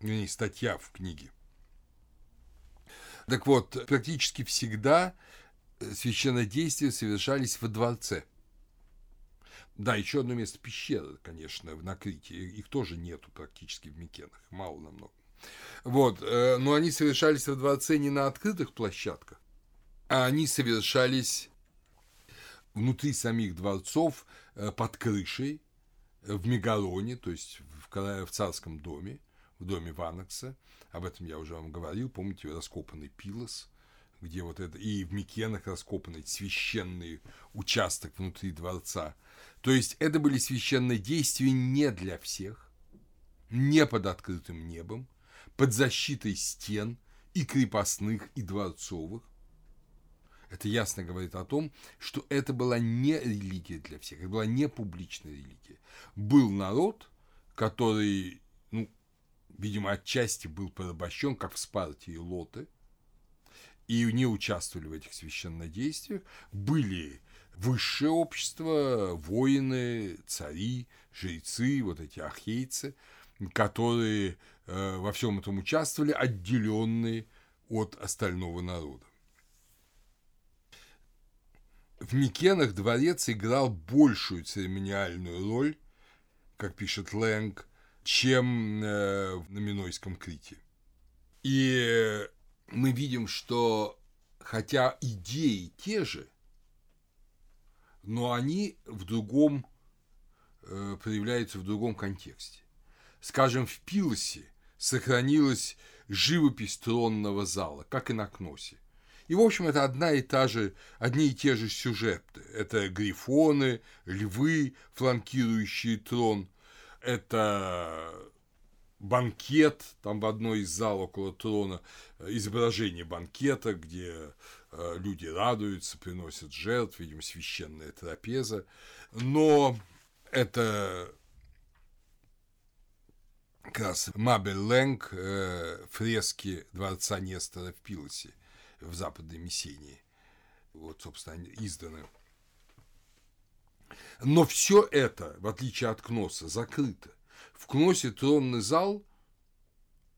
Не статья в книге. Так вот, практически всегда э, священнодействия совершались во дворце. Да, еще одно место пещеры, конечно, в Накрите. Их тоже нету практически в Микенах, мало намного. Вот, э, но они совершались во дворце не на открытых площадках, а они совершались внутри самих дворцов э, под крышей, э, в Мегалоне, то есть в, в царском доме, в доме Ванакса. Об этом я уже вам говорил. Помните, раскопанный Пилос, где вот это... И в Микенах раскопанный священный участок внутри дворца. То есть это были священные действия не для всех, не под открытым небом, под защитой стен и крепостных, и дворцовых. Это ясно говорит о том, что это была не религия для всех, это была не публичная религия. Был народ, который, ну, видимо, отчасти был порабощен, как в Спарте и Лоты, и не участвовали в этих священнодействиях, были высшее общество, воины, цари, жрецы, вот эти ахейцы, которые э, во всем этом участвовали, отделенные от остального народа. В Микенах дворец играл большую церемониальную роль, как пишет Лэнг, чем э, на Минойском Крите. И мы видим, что хотя идеи те же, но они в другом э, проявляются в другом контексте. Скажем, в Пилосе сохранилась живопись тронного зала, как и на Кносе. И, в общем, это одна и та же, одни и те же сюжеты. Это грифоны, львы, фланкирующие трон. Это банкет, там в одной из зал около трона изображение банкета, где э, люди радуются, приносят жертв, видимо, священная трапеза. Но это как раз Мабель Лэнг, э, фрески дворца Нестора в Пилосе в Западной Мессении. Вот, собственно, изданы. Но все это, в отличие от Кноса, закрыто. В Кносе тронный зал,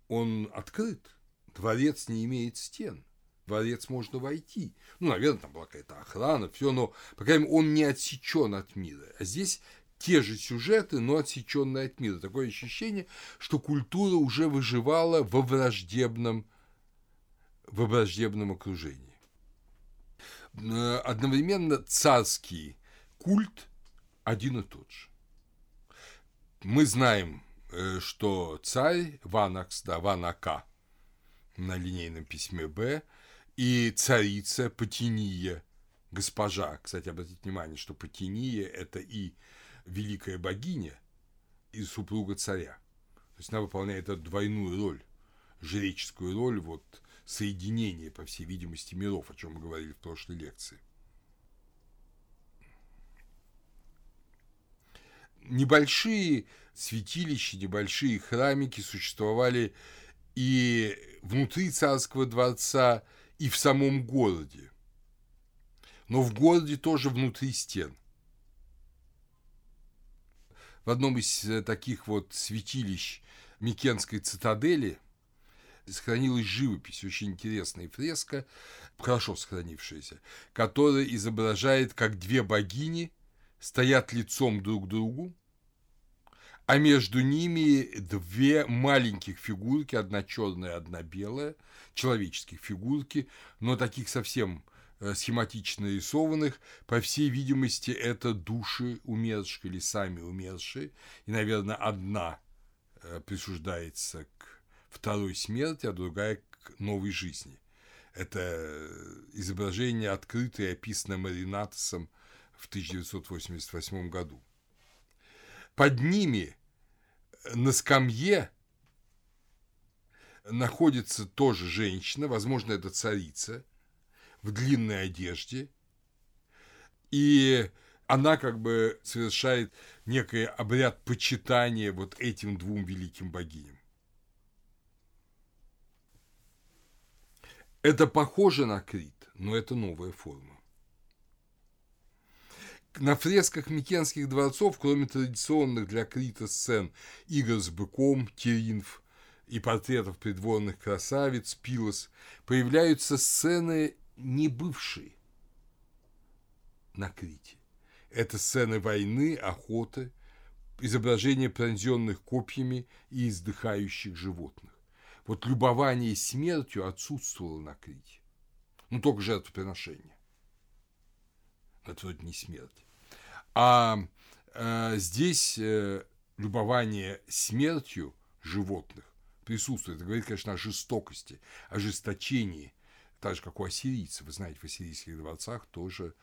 он открыт. Дворец не имеет стен. Дворец можно войти. Ну, наверное, там была какая-то охрана, все, но, по крайней мере, он не отсечен от мира. А здесь те же сюжеты, но отсеченные от мира. Такое ощущение, что культура уже выживала во враждебном, во враждебном окружении. Э, одновременно царский культ один и тот же. Мы знаем, э, что царь Ванакс, да, Ванака на линейном письме Б, и царица Патиния, госпожа. Кстати, обратите внимание, что Патиния – это и великая богиня, и супруга царя. То есть она выполняет эту двойную роль, жреческую роль вот соединения, по всей видимости, миров, о чем мы говорили в прошлой лекции. небольшие святилища, небольшие храмики существовали и внутри царского дворца, и в самом городе. Но в городе тоже внутри стен. В одном из э, таких вот святилищ Микенской цитадели сохранилась живопись, очень интересная фреска, хорошо сохранившаяся, которая изображает, как две богини – стоят лицом друг к другу, а между ними две маленьких фигурки, одна черная, одна белая, человеческих фигурки, но таких совсем э, схематично рисованных, по всей видимости, это души умерших или сами умершие, и, наверное, одна э, присуждается к второй смерти, а другая к новой жизни. Это изображение открытое, описано Маринатосом в 1988 году. Под ними на скамье находится тоже женщина, возможно, это царица, в длинной одежде, и она как бы совершает некий обряд почитания вот этим двум великим богиням. Это похоже на Крит, но это новая форма. На фресках Микенских дворцов, кроме традиционных для Крита сцен игр с быком, теринф и портретов придворных красавиц, пилос, появляются сцены не бывшие на Крите. Это сцены войны, охоты, изображения пронзенных копьями и издыхающих животных. Вот любование смертью отсутствовало на Крите. Ну, только жертвоприношение это вроде не смерть. А э, здесь э, любование смертью животных присутствует. Это говорит, конечно, о жестокости, ожесточении, так же, как у ассирийцев. Вы знаете, в ассирийских дворцах тоже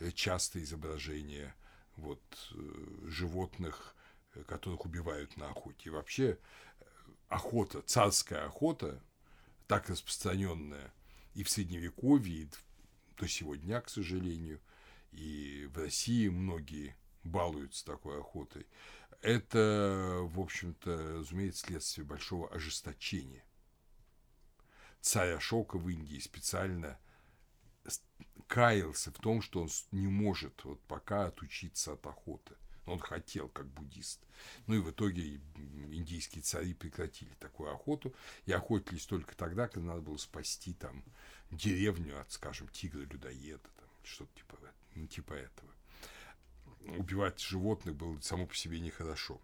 э, часто изображение вот, э, животных, э, которых убивают на охоте. И вообще охота, царская охота, так распространенная и в Средневековье, и до сегодня, к сожалению – и в России многие балуются такой охотой, это, в общем-то, разумеется, следствие большого ожесточения. Царь Ашока в Индии специально каялся в том, что он не может вот пока отучиться от охоты. Он хотел, как буддист. Ну и в итоге индийские цари прекратили такую охоту и охотились только тогда, когда надо было спасти там деревню от, скажем, тигра-людоеда, там, что-то типа ну, типа этого. Убивать животных было само по себе нехорошо.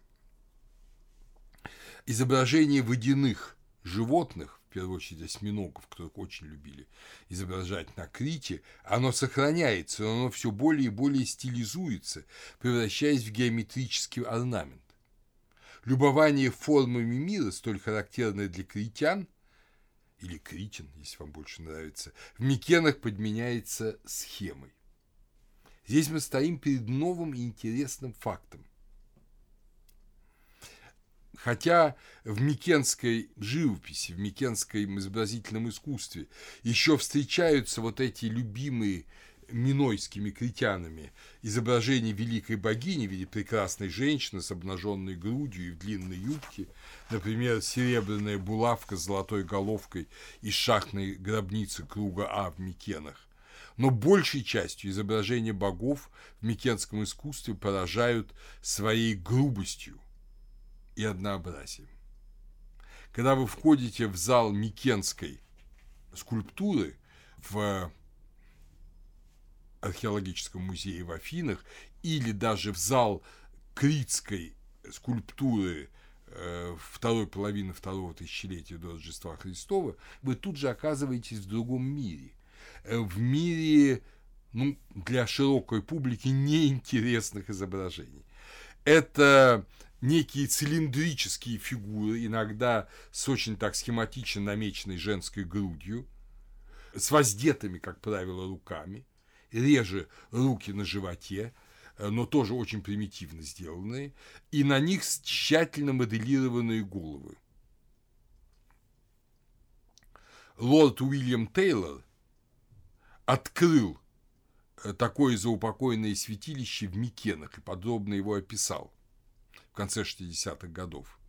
Изображение водяных животных, в первую очередь осьминогов, которых очень любили изображать на Крите, оно сохраняется, но оно все более и более стилизуется, превращаясь в геометрический орнамент. Любование формами мира, столь характерное для критян, или критин, если вам больше нравится, в Микенах подменяется схемой. Здесь мы стоим перед новым и интересным фактом. Хотя в микенской живописи, в микенском изобразительном искусстве еще встречаются вот эти любимые минойскими критянами изображение великой богини в виде прекрасной женщины с обнаженной грудью и в длинной юбке, например, серебряная булавка с золотой головкой из шахтной гробницы круга А в Микенах. Но большей частью изображения богов в микенском искусстве поражают своей грубостью и однообразием. Когда вы входите в зал микенской скульптуры в археологическом музее в Афинах или даже в зал критской скульптуры э, второй половины второго тысячелетия до Рождества Христова, вы тут же оказываетесь в другом мире. Э, в мире ну, для широкой публики неинтересных изображений. Это некие цилиндрические фигуры, иногда с очень так схематично намеченной женской грудью, с воздетыми, как правило, руками, реже руки на животе, э, но тоже очень примитивно сделанные, и на них тщательно моделированные головы. Лорд Уильям Тейлор открыл э, такое заупокойное святилище в Микенах и подробно его описал в конце 60-х годов.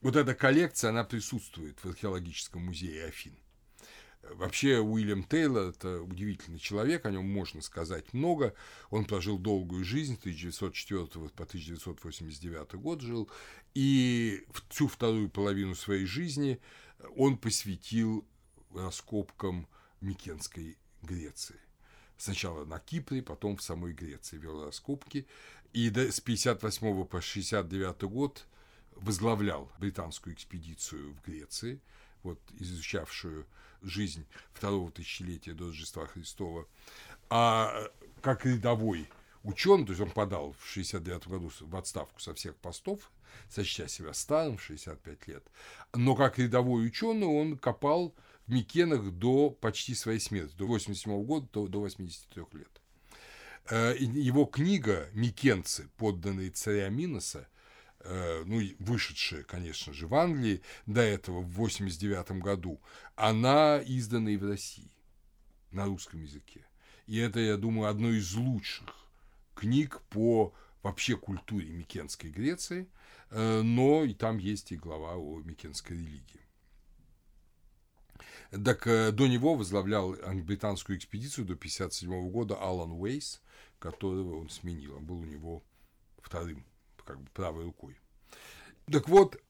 Вот эта коллекция, она присутствует в археологическом музее Афин. Вообще Уильям Тейлор – это удивительный человек, о нем можно сказать много. Он прожил долгую жизнь, с 1904 по 1989 год жил, и всю вторую половину своей жизни он посвятил раскопкам Микенской Греции. Сначала на Кипре, потом в самой Греции вел раскопки, и с 58 по 69 год возглавлял британскую экспедицию в Греции, вот изучавшую жизнь второго тысячелетия до Рождества Христова, а как рядовой ученый, то есть он подал в 69 году в отставку со всех постов, сочтя себя старым в 65 лет, но как рядовой ученый он копал Микенах до почти своей смерти, до 87 года, до, до 83 лет. Э, его книга «Микенцы, подданные царя Миноса», Э, ну, вышедшая, конечно же, в Англии до этого в 89 году, она издана и в России на русском языке. И это, я думаю, одно из лучших книг по вообще культуре Микенской Греции, э, но и там есть и глава о Микенской религии. Так э, до него возглавлял британскую экспедицию до 1957 года Алан Уэйс, которого он сменил. Он был у него вторым как бы правой рукой. Так вот,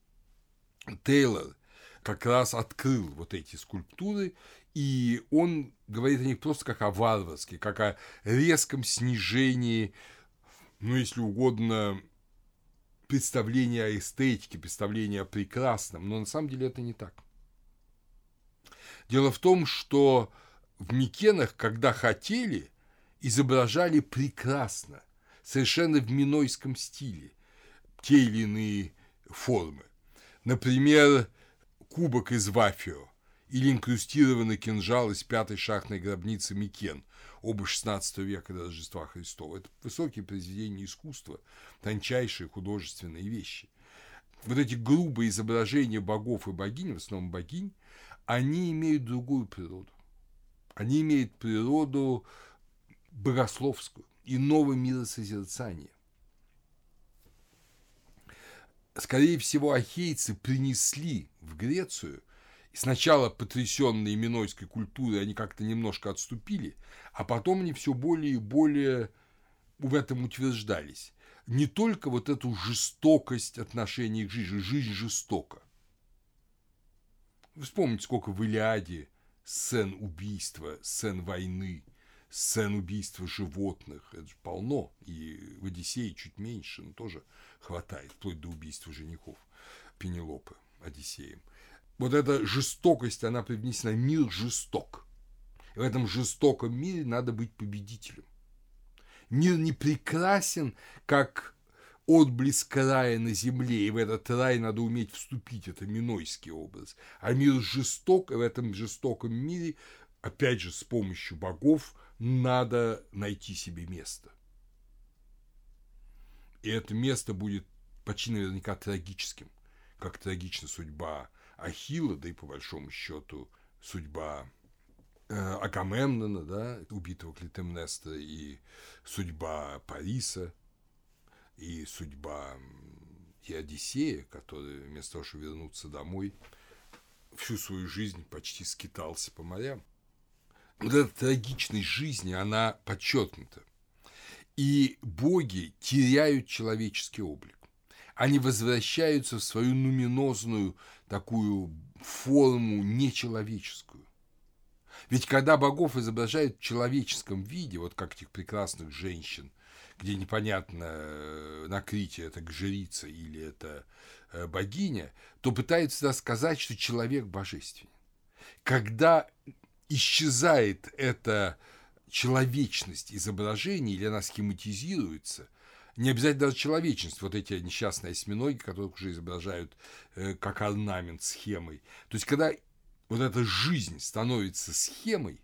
Тейлор как раз открыл вот эти скульптуры, и он говорит о них просто как о варварских, как о резком снижении, ну, если угодно, представления о эстетике, представления о прекрасном, но на самом деле это не так. Дело в том, что в Микенах, когда хотели, изображали прекрасно, совершенно в минойском стиле те или иные формы. Например, кубок из вафио или инкрустированный кинжал из пятой шахтной гробницы Микен, оба XVI века до Рождества Христова. Это высокие произведения искусства, тончайшие художественные вещи. Вот эти грубые изображения богов и богинь, в основном богинь, они имеют другую природу. Они имеют природу богословскую, иного миросозерцания скорее всего, ахейцы принесли в Грецию, сначала потрясенные минойской культурой, они как-то немножко отступили, а потом они все более и более в этом утверждались. Не только вот эту жестокость отношений к жизни, жизнь жестока. Вспомните, сколько в Илиаде сцен убийства, сцен войны, сцен убийства животных. Это же полно. И в Одиссее чуть меньше, но тоже хватает, вплоть до убийства женихов Пенелопы Одиссеем. Вот эта жестокость, она привнесена. Мир жесток. И в этом жестоком мире надо быть победителем. Мир не прекрасен, как отблеск рая на земле, и в этот рай надо уметь вступить, это минойский образ. А мир жесток, и в этом жестоком мире, опять же, с помощью богов, надо найти себе место. И это место будет почти наверняка трагическим, как трагична судьба Ахилла, да и по большому счету судьба э, Агамемнона, да, убитого Клитемнестра, и судьба Париса, и судьба и Одиссея, который вместо того, чтобы вернуться домой, всю свою жизнь почти скитался по морям. Вот эта трагичность жизни, она подчеркнута. И боги теряют человеческий облик. Они возвращаются в свою нуминозную такую форму нечеловеческую. Ведь когда богов изображают в человеческом виде, вот как этих прекрасных женщин, где непонятно, э, накрытие это жрица или это э, богиня, то пытаются сказать, что человек божественен. Когда исчезает эта человечность изображения или она схематизируется, не обязательно даже человечность, вот эти несчастные осьминоги, которых уже изображают э, как орнамент схемой. То есть, когда вот эта жизнь становится схемой,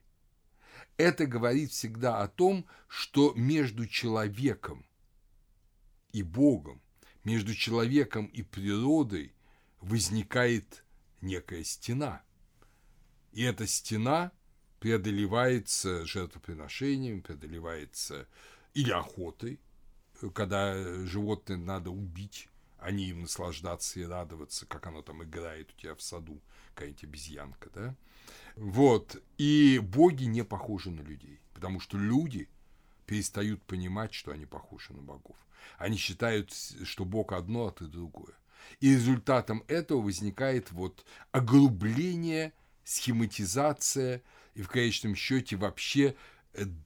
это говорит всегда о том, что между человеком и Богом, между человеком и природой возникает некая стена. И эта стена преодолевается жертвоприношением, преодолевается или охотой, когда животное надо убить, а не им наслаждаться и радоваться, как оно там играет у тебя в саду, какая-нибудь обезьянка, да? Вот. И боги не похожи на людей, потому что люди перестают понимать, что они похожи на богов. Они считают, что бог одно, а ты другое. И результатом этого возникает вот огрубление, схематизация и в конечном счете вообще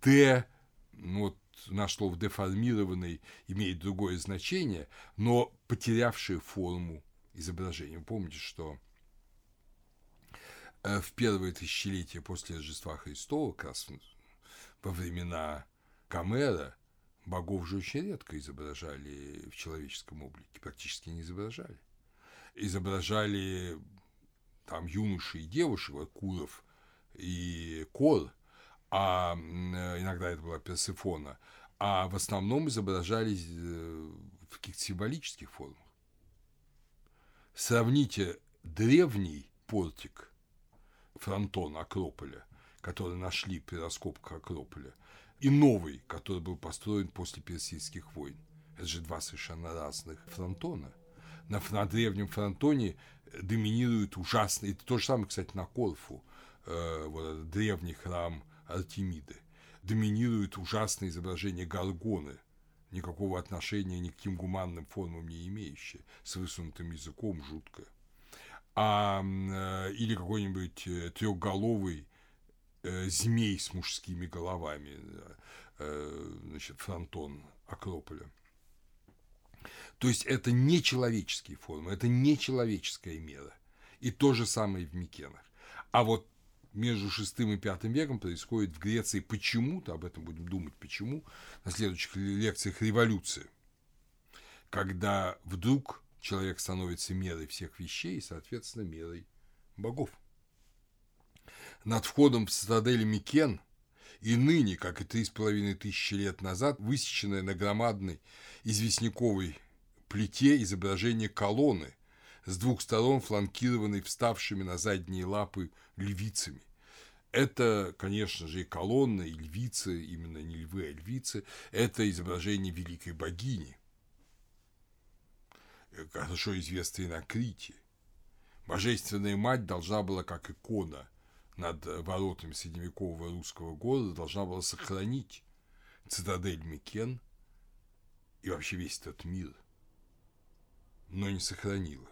де, ну вот наш слово деформированный имеет другое значение, но потерявшее форму изображения. Вы помните, что Э, в первое тысячелетие после Рождества Христова, как раз во времена Камера, богов же очень редко изображали в человеческом облике, практически не изображали. Изображали там юноши и девушек, вот Куров и Кор, а иногда это была Персифона, а в основном изображались э, в каких-то символических формах. Сравните древний портик фронтон Акрополя, который нашли при раскопках Акрополя, и новый, который был построен после персидских войн. Это же два совершенно разных фронтона. На, на древнем фронтоне доминирует ужасный, это то же самое, кстати, на Корфу, э, вот этот древний храм Артемиды, доминирует ужасное изображение Гаргоны, никакого отношения ни к каким гуманным формам не имеющее, с высунутым языком, жуткое а, э, или какой-нибудь э, трехголовый э, змей с мужскими головами, значит, фронтон Акрополя. То есть это не человеческие формы, это не человеческая мера. И то же самое в Микенах. А вот между шестым и пятым веком происходит в Греции почему-то, об этом будем думать, почему, на следующих лекциях революция, когда вдруг человек становится мерой всех вещей и, соответственно, мерой богов. Над входом в цитадель Микен и ныне, как и три с половиной тысячи лет назад, высеченное на громадной известняковой плите изображение колонны, с двух сторон фланкированной вставшими на задние лапы львицами. Это, конечно же, и колонна, и львицы, именно не львы, а львицы, это изображение великой богини, хорошо известной на Крите. Божественная мать должна была, как икона над воротами средневекового русского города, должна была сохранить цитадель Микен и вообще весь этот мир, но не сохранила.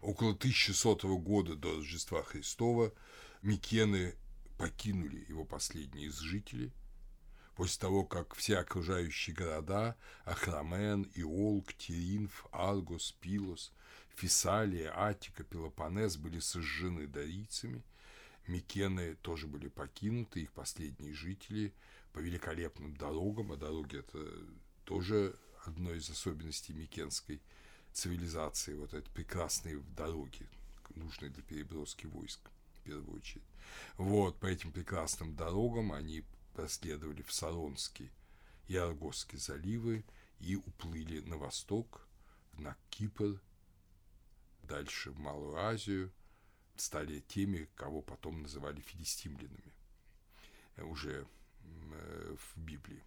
Около 1100 года до Рождества Христова Микены покинули его последние из жителей – после того, как все окружающие города – Ахрамен, Иолк, Тиринф, Аргос, Пилос, Фессалия, Атика, Пелопонес – были сожжены дарийцами, Микены тоже были покинуты, их последние жители по великолепным дорогам, а дороги – это тоже одной из особенностей микенской цивилизации, вот это прекрасные дороги, нужные для переброски войск, в первую очередь. Вот, по этим прекрасным дорогам они проследовали в Саронский и Аргосские заливы и уплыли на восток, на Кипр, дальше в Малую Азию, стали теми, кого потом называли филистимлянами, э, уже э, в Библии.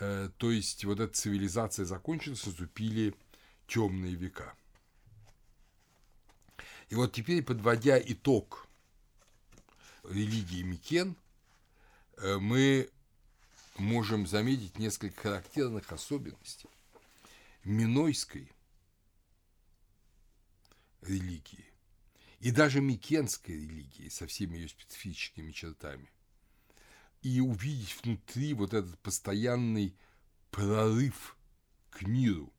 Э, то есть вот эта цивилизация закончилась, наступили темные века. И вот теперь, подводя итог религии Микен, мы можем заметить несколько характерных особенностей минойской религии и даже микенской религии со всеми ее специфическими чертами. И увидеть внутри вот этот постоянный прорыв к миру,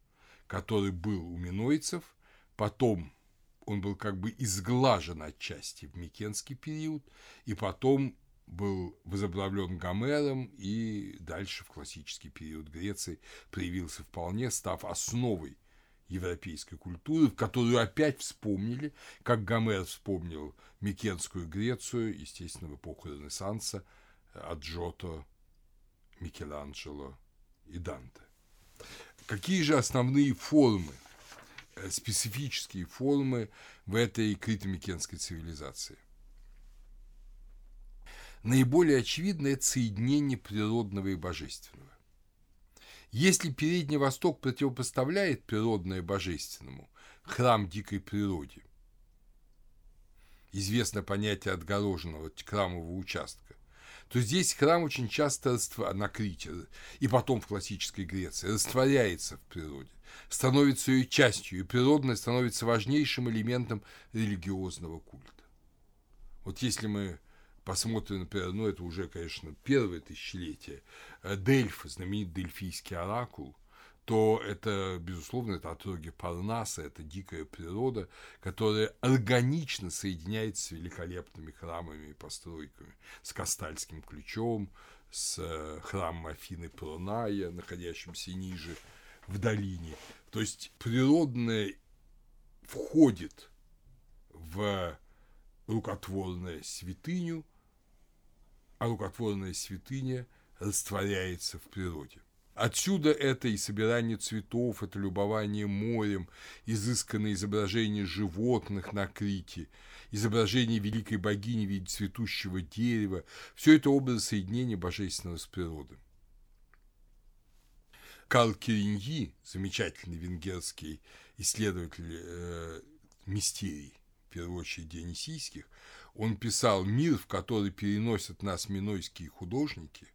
который был у минойцев, потом он был как бы изглажен отчасти в Микенский период, и потом был возобновлен Гомером и дальше в классический период Греции проявился вполне, став основой европейской культуры, в которую опять вспомнили, как Гомер вспомнил Микенскую Грецию, естественно, в эпоху Ренессанса, от Джото, Микеланджело и Данте. Какие же основные формы, э, специфические формы в этой крито-микенской цивилизации? Наиболее очевидно это соединение природного и божественного. Если Передний Восток противопоставляет природное божественному, храм дикой природе, известно понятие отгороженного храмового участка, то здесь храм очень часто на Крите и потом в классической Греции растворяется в природе, становится ее частью, и природное становится важнейшим элементом религиозного культа. Вот если мы посмотрим, например, ну это уже, конечно, первое тысячелетие, э, Дельф, знаменитый дельфийский оракул, то это, безусловно, это отроги Парнаса, это дикая природа, которая органично соединяется с великолепными храмами и постройками, с Кастальским ключом, с э, храмом Афины Проная, находящимся ниже в долине. То есть природное входит в рукотворную святыню, а рукотворная святыня растворяется в природе. Отсюда это и собирание цветов, это любование морем, изысканное изображение животных на Крите, изображение великой богини в виде цветущего дерева – все это образы соединения божественного с природой. Карл Кереньи, замечательный венгерский исследователь э, мистерий, в первую очередь дионисийских, он писал «Мир, в который переносят нас минойские художники,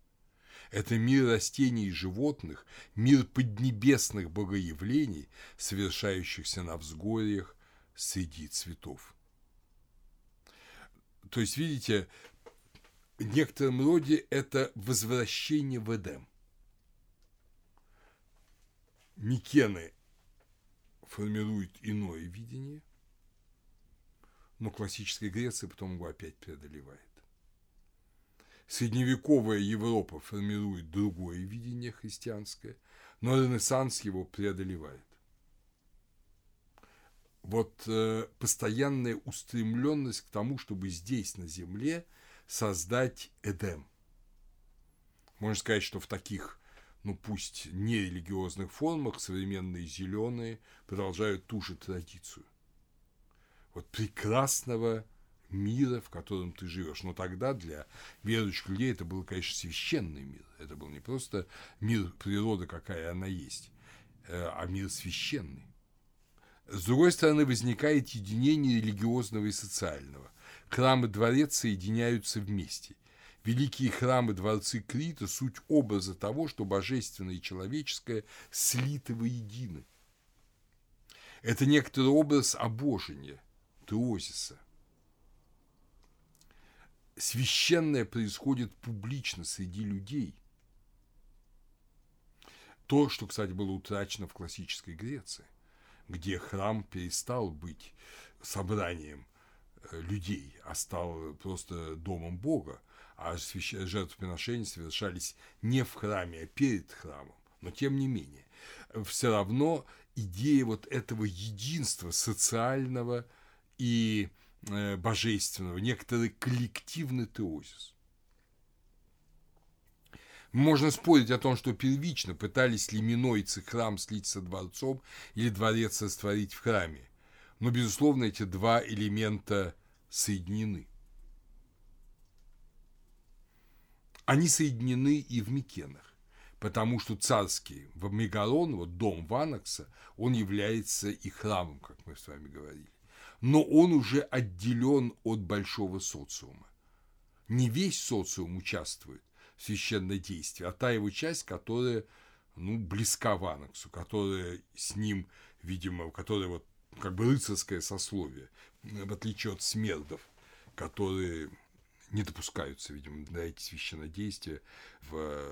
это мир растений и животных, мир поднебесных богоявлений, совершающихся на взгорьях среди цветов». То есть, видите, в некотором роде это возвращение в Эдем. Микены формируют иное видение – но классическая Греция потом его опять преодолевает. Средневековая Европа формирует другое видение христианское, но Ренессанс его преодолевает. Вот э, постоянная устремленность к тому, чтобы здесь, на Земле, создать Эдем. Можно сказать, что в таких, ну пусть нерелигиозных формах современные зеленые продолжают ту же традицию вот прекрасного мира, в котором ты живешь. Но тогда для верующих людей это был, конечно, священный мир. Это был не просто мир природы, какая она есть, э, а мир священный. С другой стороны, возникает единение религиозного и социального. Храм и дворец соединяются вместе. Великие храмы, дворцы Крита – суть образа того, что божественное и человеческое слиты воедино. Это некоторый образ обожения – теозиса. Священное происходит публично среди людей. То, что, кстати, было утрачено в классической Греции, где храм перестал быть собранием э, людей, а стал просто домом Бога, а жертвоприношения совершались не в храме, а перед храмом. Но тем не менее, все равно идея вот этого единства социального и э, божественного, некоторый коллективный теозис. Можно спорить о том, что первично пытались ли минойцы храм слить со дворцом или дворец растворить в храме. Но, безусловно, эти два элемента соединены. Они соединены и в Микенах, потому что царский в Мегалон, вот дом Ванакса, он является и храмом, как мы с вами говорили. Но он уже отделен от большого социума. Не весь социум участвует, священное действие, а та его часть, которая ну, близка Ванаксу, которая с ним, видимо, которая вот как бы рыцарское сословие, в отличие от смердов, которые не допускаются, видимо, на эти священнодействия в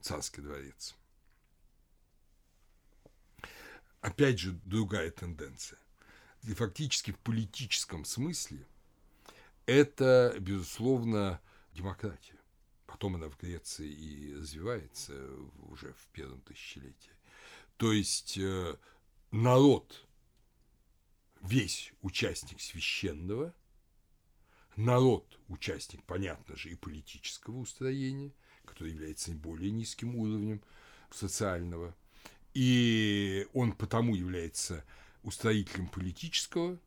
царский дворец. Опять же, другая тенденция. Фактически в политическом смысле это, безусловно, демократия. Потом она в Греции и развивается уже в первом тысячелетии. То есть э, народ, весь участник священного, народ, участник, понятно же, и политического устроения, который является более низким уровнем социального, и он потому является устроителем политического,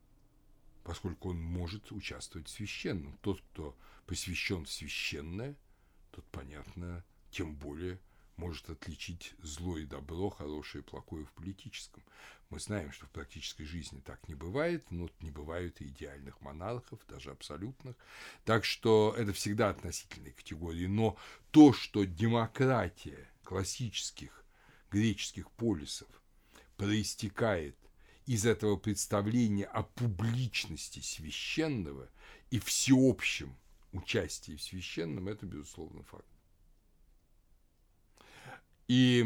поскольку он может участвовать в священном. Тот, кто посвящен в священное, тут понятно, тем более может отличить зло и добро, хорошее и плохое в политическом. Мы знаем, что в практической жизни так не бывает, но не бывает и идеальных монархов, даже абсолютных. Так что это всегда относительные категории. Но то, что демократия классических греческих полисов проистекает из этого представления о публичности священного и всеобщем участии в священном, это, безусловно, факт. И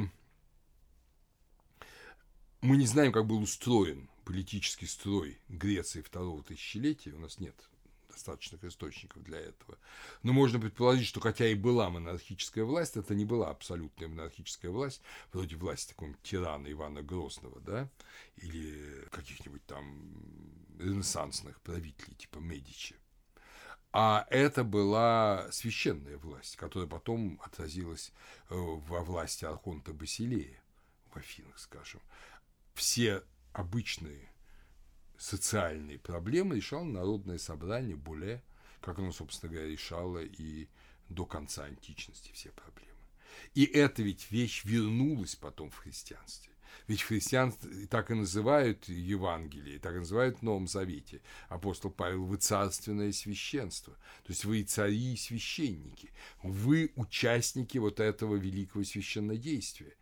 мы не знаем, как был устроен политический строй Греции второго тысячелетия, у нас нет достаточных источников для этого. Но можно предположить, что хотя и была монархическая власть, это не была абсолютная монархическая власть, вроде власти такого тирана Ивана Грозного, да, или каких-нибудь там ренессансных правителей типа Медичи. А это была священная власть, которая потом отразилась э, во власти Архонта Басилея в Афинах, скажем. Все обычные социальные проблемы решало народное собрание Буле, как оно, собственно говоря, решало и до конца античности все проблемы. И эта ведь вещь вернулась потом в христианстве. Ведь христианство так и называют Евангелие, так и называют в Новом Завете. Апостол Павел, вы царственное священство. То есть вы и цари, и священники. Вы участники вот этого великого священнодействия.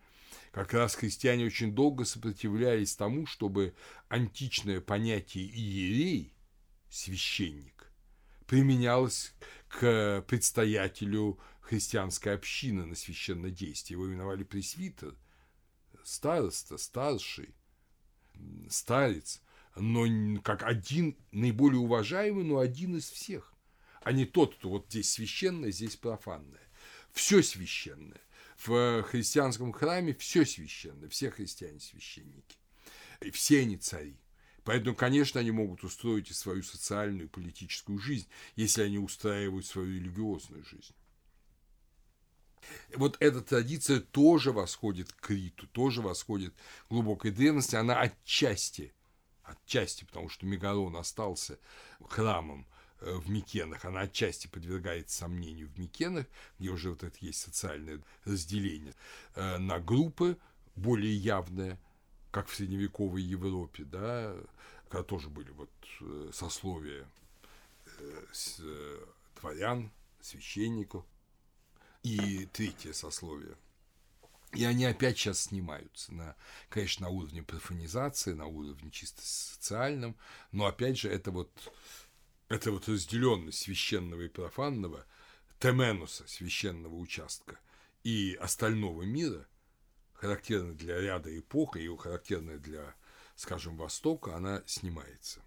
Как раз христиане очень долго сопротивлялись тому, чтобы античное понятие иерей, священник, применялось к предстоятелю христианской общины на священнодействие. Его именовали пресвитер – староста, старший, старец, но как один наиболее уважаемый, но один из всех, а не тот, кто вот здесь священное, здесь профанное. Все священное. В христианском храме все священное, все христиане священники. И все они цари. Поэтому, конечно, они могут устроить и свою социальную и политическую жизнь, если они устраивают свою религиозную жизнь вот эта традиция тоже восходит к Криту, тоже восходит к глубокой древности, она отчасти, отчасти, потому что Мегалон остался храмом э, в Микенах, она отчасти подвергается сомнению в Микенах, где уже вот это есть социальное разделение э, на группы, более явное, как в средневековой Европе, да, когда тоже были вот э, сословия дворян, священников, и третье сословие. И они опять сейчас снимаются, на, конечно, на уровне профанизации, на уровне чисто социальном, но опять же это вот, это вот разделенность священного и профанного, теменуса, священного участка, и остального мира, характерна для ряда эпох и характерная для, скажем, Востока, она снимается.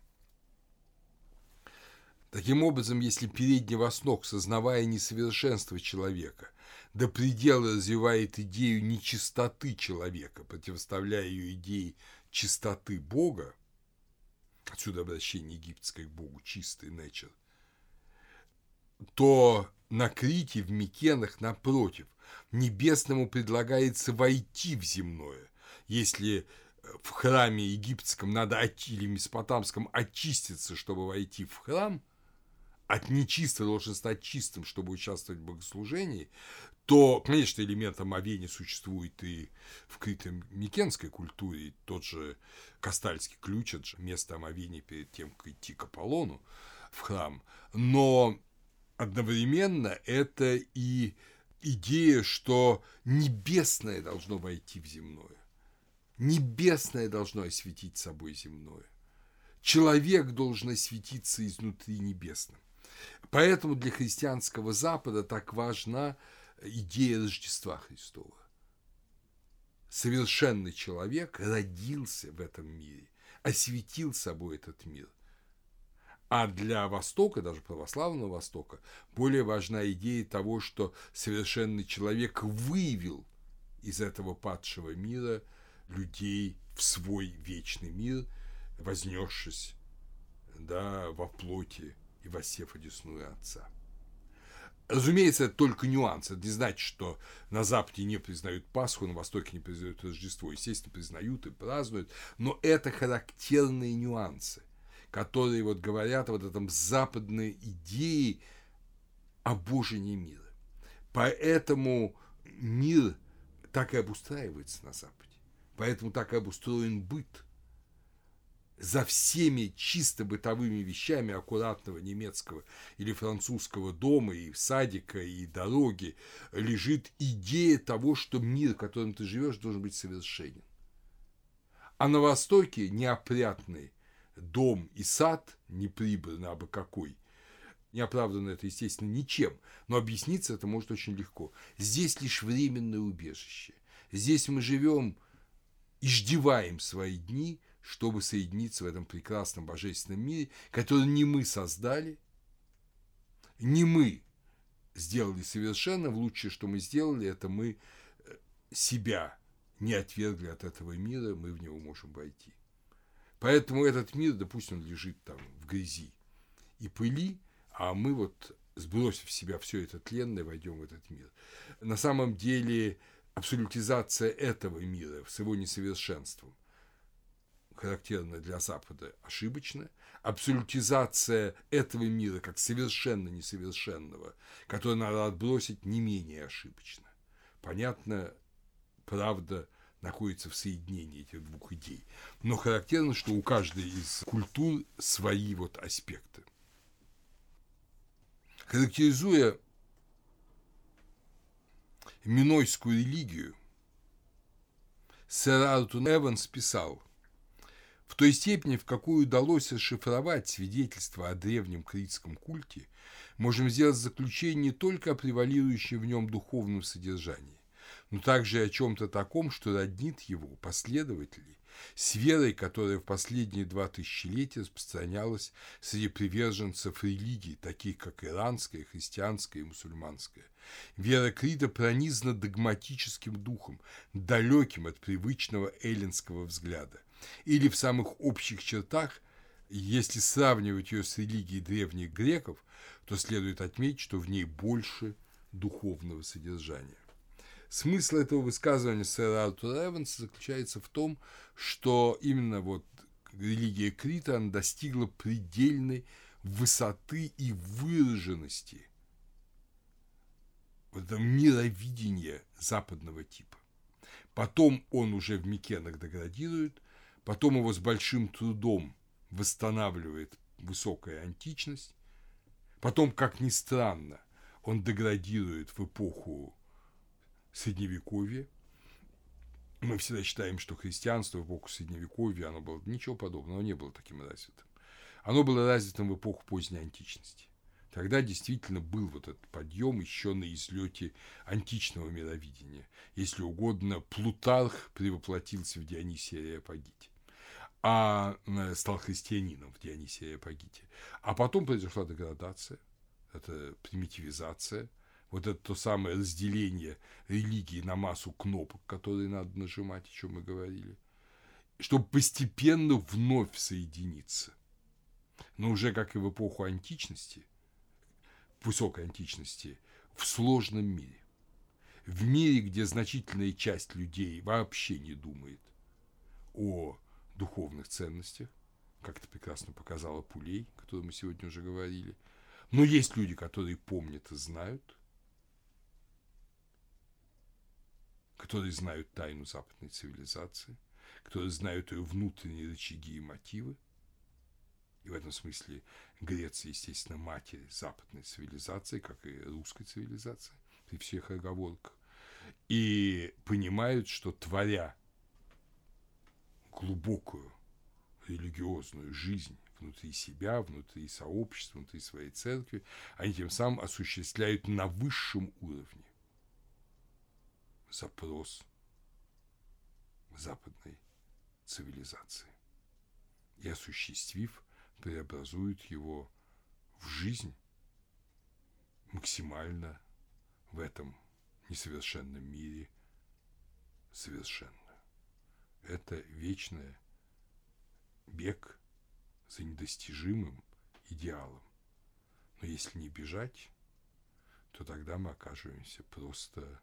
Таким образом, если Передний Восток, сознавая несовершенство человека, до предела развивает идею нечистоты человека, противоставляя ее идее чистоты Бога, отсюда обращение египетской к Богу, чистый nature, то на Крите, в Микенах, напротив, небесному предлагается войти в земное. Если в храме египетском надо или месопотамском очиститься, чтобы войти в храм, от нечисто должен стать чистым, чтобы участвовать в богослужении, то, конечно, элемент омовения существует и в крито-микенской культуре. Тот же Кастальский ключ, это же место омовения перед тем, как идти к Аполлону в храм. Но одновременно это и идея, что небесное должно войти в земное. Небесное должно осветить собой земное. Человек должен осветиться изнутри небесным. Поэтому для христианского Запада так важна идея Рождества Христова. Совершенный человек родился в этом мире, осветил собой этот мир. А для Востока, даже православного Востока, более важна идея того, что совершенный человек выявил из этого падшего мира людей в свой вечный мир, вознесшись да, во плоти и воссев одесную Отца. Разумеется, это только нюанс. Это не значит, что на Западе не признают Пасху, на Востоке не признают Рождество. Естественно, признают и празднуют, но это характерные нюансы, которые вот говорят о вот этом западной идее обожения мира. Поэтому мир так и обустраивается на Западе. Поэтому так и обустроен быт – за всеми чисто бытовыми вещами аккуратного немецкого или французского дома и садика, и дороги лежит идея того, что мир, в котором ты живешь, должен быть совершенен. А на Востоке неопрятный дом и сад, неприбранный абы какой, не оправдано это, естественно, ничем, но объясниться это может очень легко. Здесь лишь временное убежище. Здесь мы живем и ждеваем свои дни – чтобы соединиться в этом прекрасном божественном мире, который не мы создали, не мы сделали совершенно, лучшее, что мы сделали, это мы э, себя не отвергли от этого мира, мы в него можем войти. Поэтому этот мир, допустим, лежит там в грязи и пыли, а мы вот, сбросив в себя все это тленное, войдем в этот мир. На самом деле абсолютизация этого мира с его несовершенством характерная для Запада, ошибочна. Абсолютизация этого мира как совершенно несовершенного, который надо отбросить, не менее ошибочна. Понятно, правда находится в соединении этих двух идей. Но характерно, что у каждой из культур свои вот аспекты. Характеризуя минойскую религию, сэр Артур Эванс писал – в той степени, в какую удалось расшифровать свидетельства о древнем критском культе, можем сделать заключение не только о превалирующем в нем духовном содержании, но также о чем-то таком, что роднит его последователей с верой, которая в последние два тысячелетия распространялась среди приверженцев религий, таких как иранская, христианская и мусульманская. Вера Крита пронизана догматическим духом, далеким от привычного эллинского взгляда. Или в самых общих чертах, если сравнивать ее с религией древних греков, то следует отметить, что в ней больше духовного содержания. Смысл этого высказывания сэра Артура Эванса заключается в том, что именно вот религия Крита она достигла предельной высоты и выраженности вот этого мировидения западного типа. Потом он уже в Микенах деградирует, Потом его с большим трудом восстанавливает высокая античность. Потом, как ни странно, он деградирует в эпоху Средневековья. Мы всегда считаем, что христианство в эпоху Средневековья, оно было ничего подобного, оно не было таким развитым. Оно было развитым в эпоху поздней античности. Тогда действительно был вот этот подъем еще на излете античного мировидения. Если угодно, Плутарх превоплотился в Дионисия Ареопагите а стал христианином в Дионисии Апогите. А потом произошла деградация, это примитивизация, вот это то самое разделение религии на массу кнопок, которые надо нажимать, о чем мы говорили, чтобы постепенно вновь соединиться. Но уже как и в эпоху античности, высокой античности, в сложном мире, в мире, где значительная часть людей вообще не думает о духовных ценностях, как это прекрасно показала Пулей, о которой мы сегодня уже говорили. Но есть люди, которые помнят и знают, которые знают тайну западной цивилизации, которые знают ее внутренние рычаги и мотивы. И в этом смысле Греция, естественно, матерь западной цивилизации, как и русской цивилизации, при всех оговорках. И понимают, что творя глубокую религиозную жизнь внутри себя, внутри сообщества, внутри своей церкви, они тем самым осуществляют на высшем уровне запрос западной цивилизации. И осуществив, преобразуют его в жизнь максимально в этом несовершенном мире совершенную. Это вечное бег за недостижимым идеалом. Но если не бежать, то тогда мы окажемся просто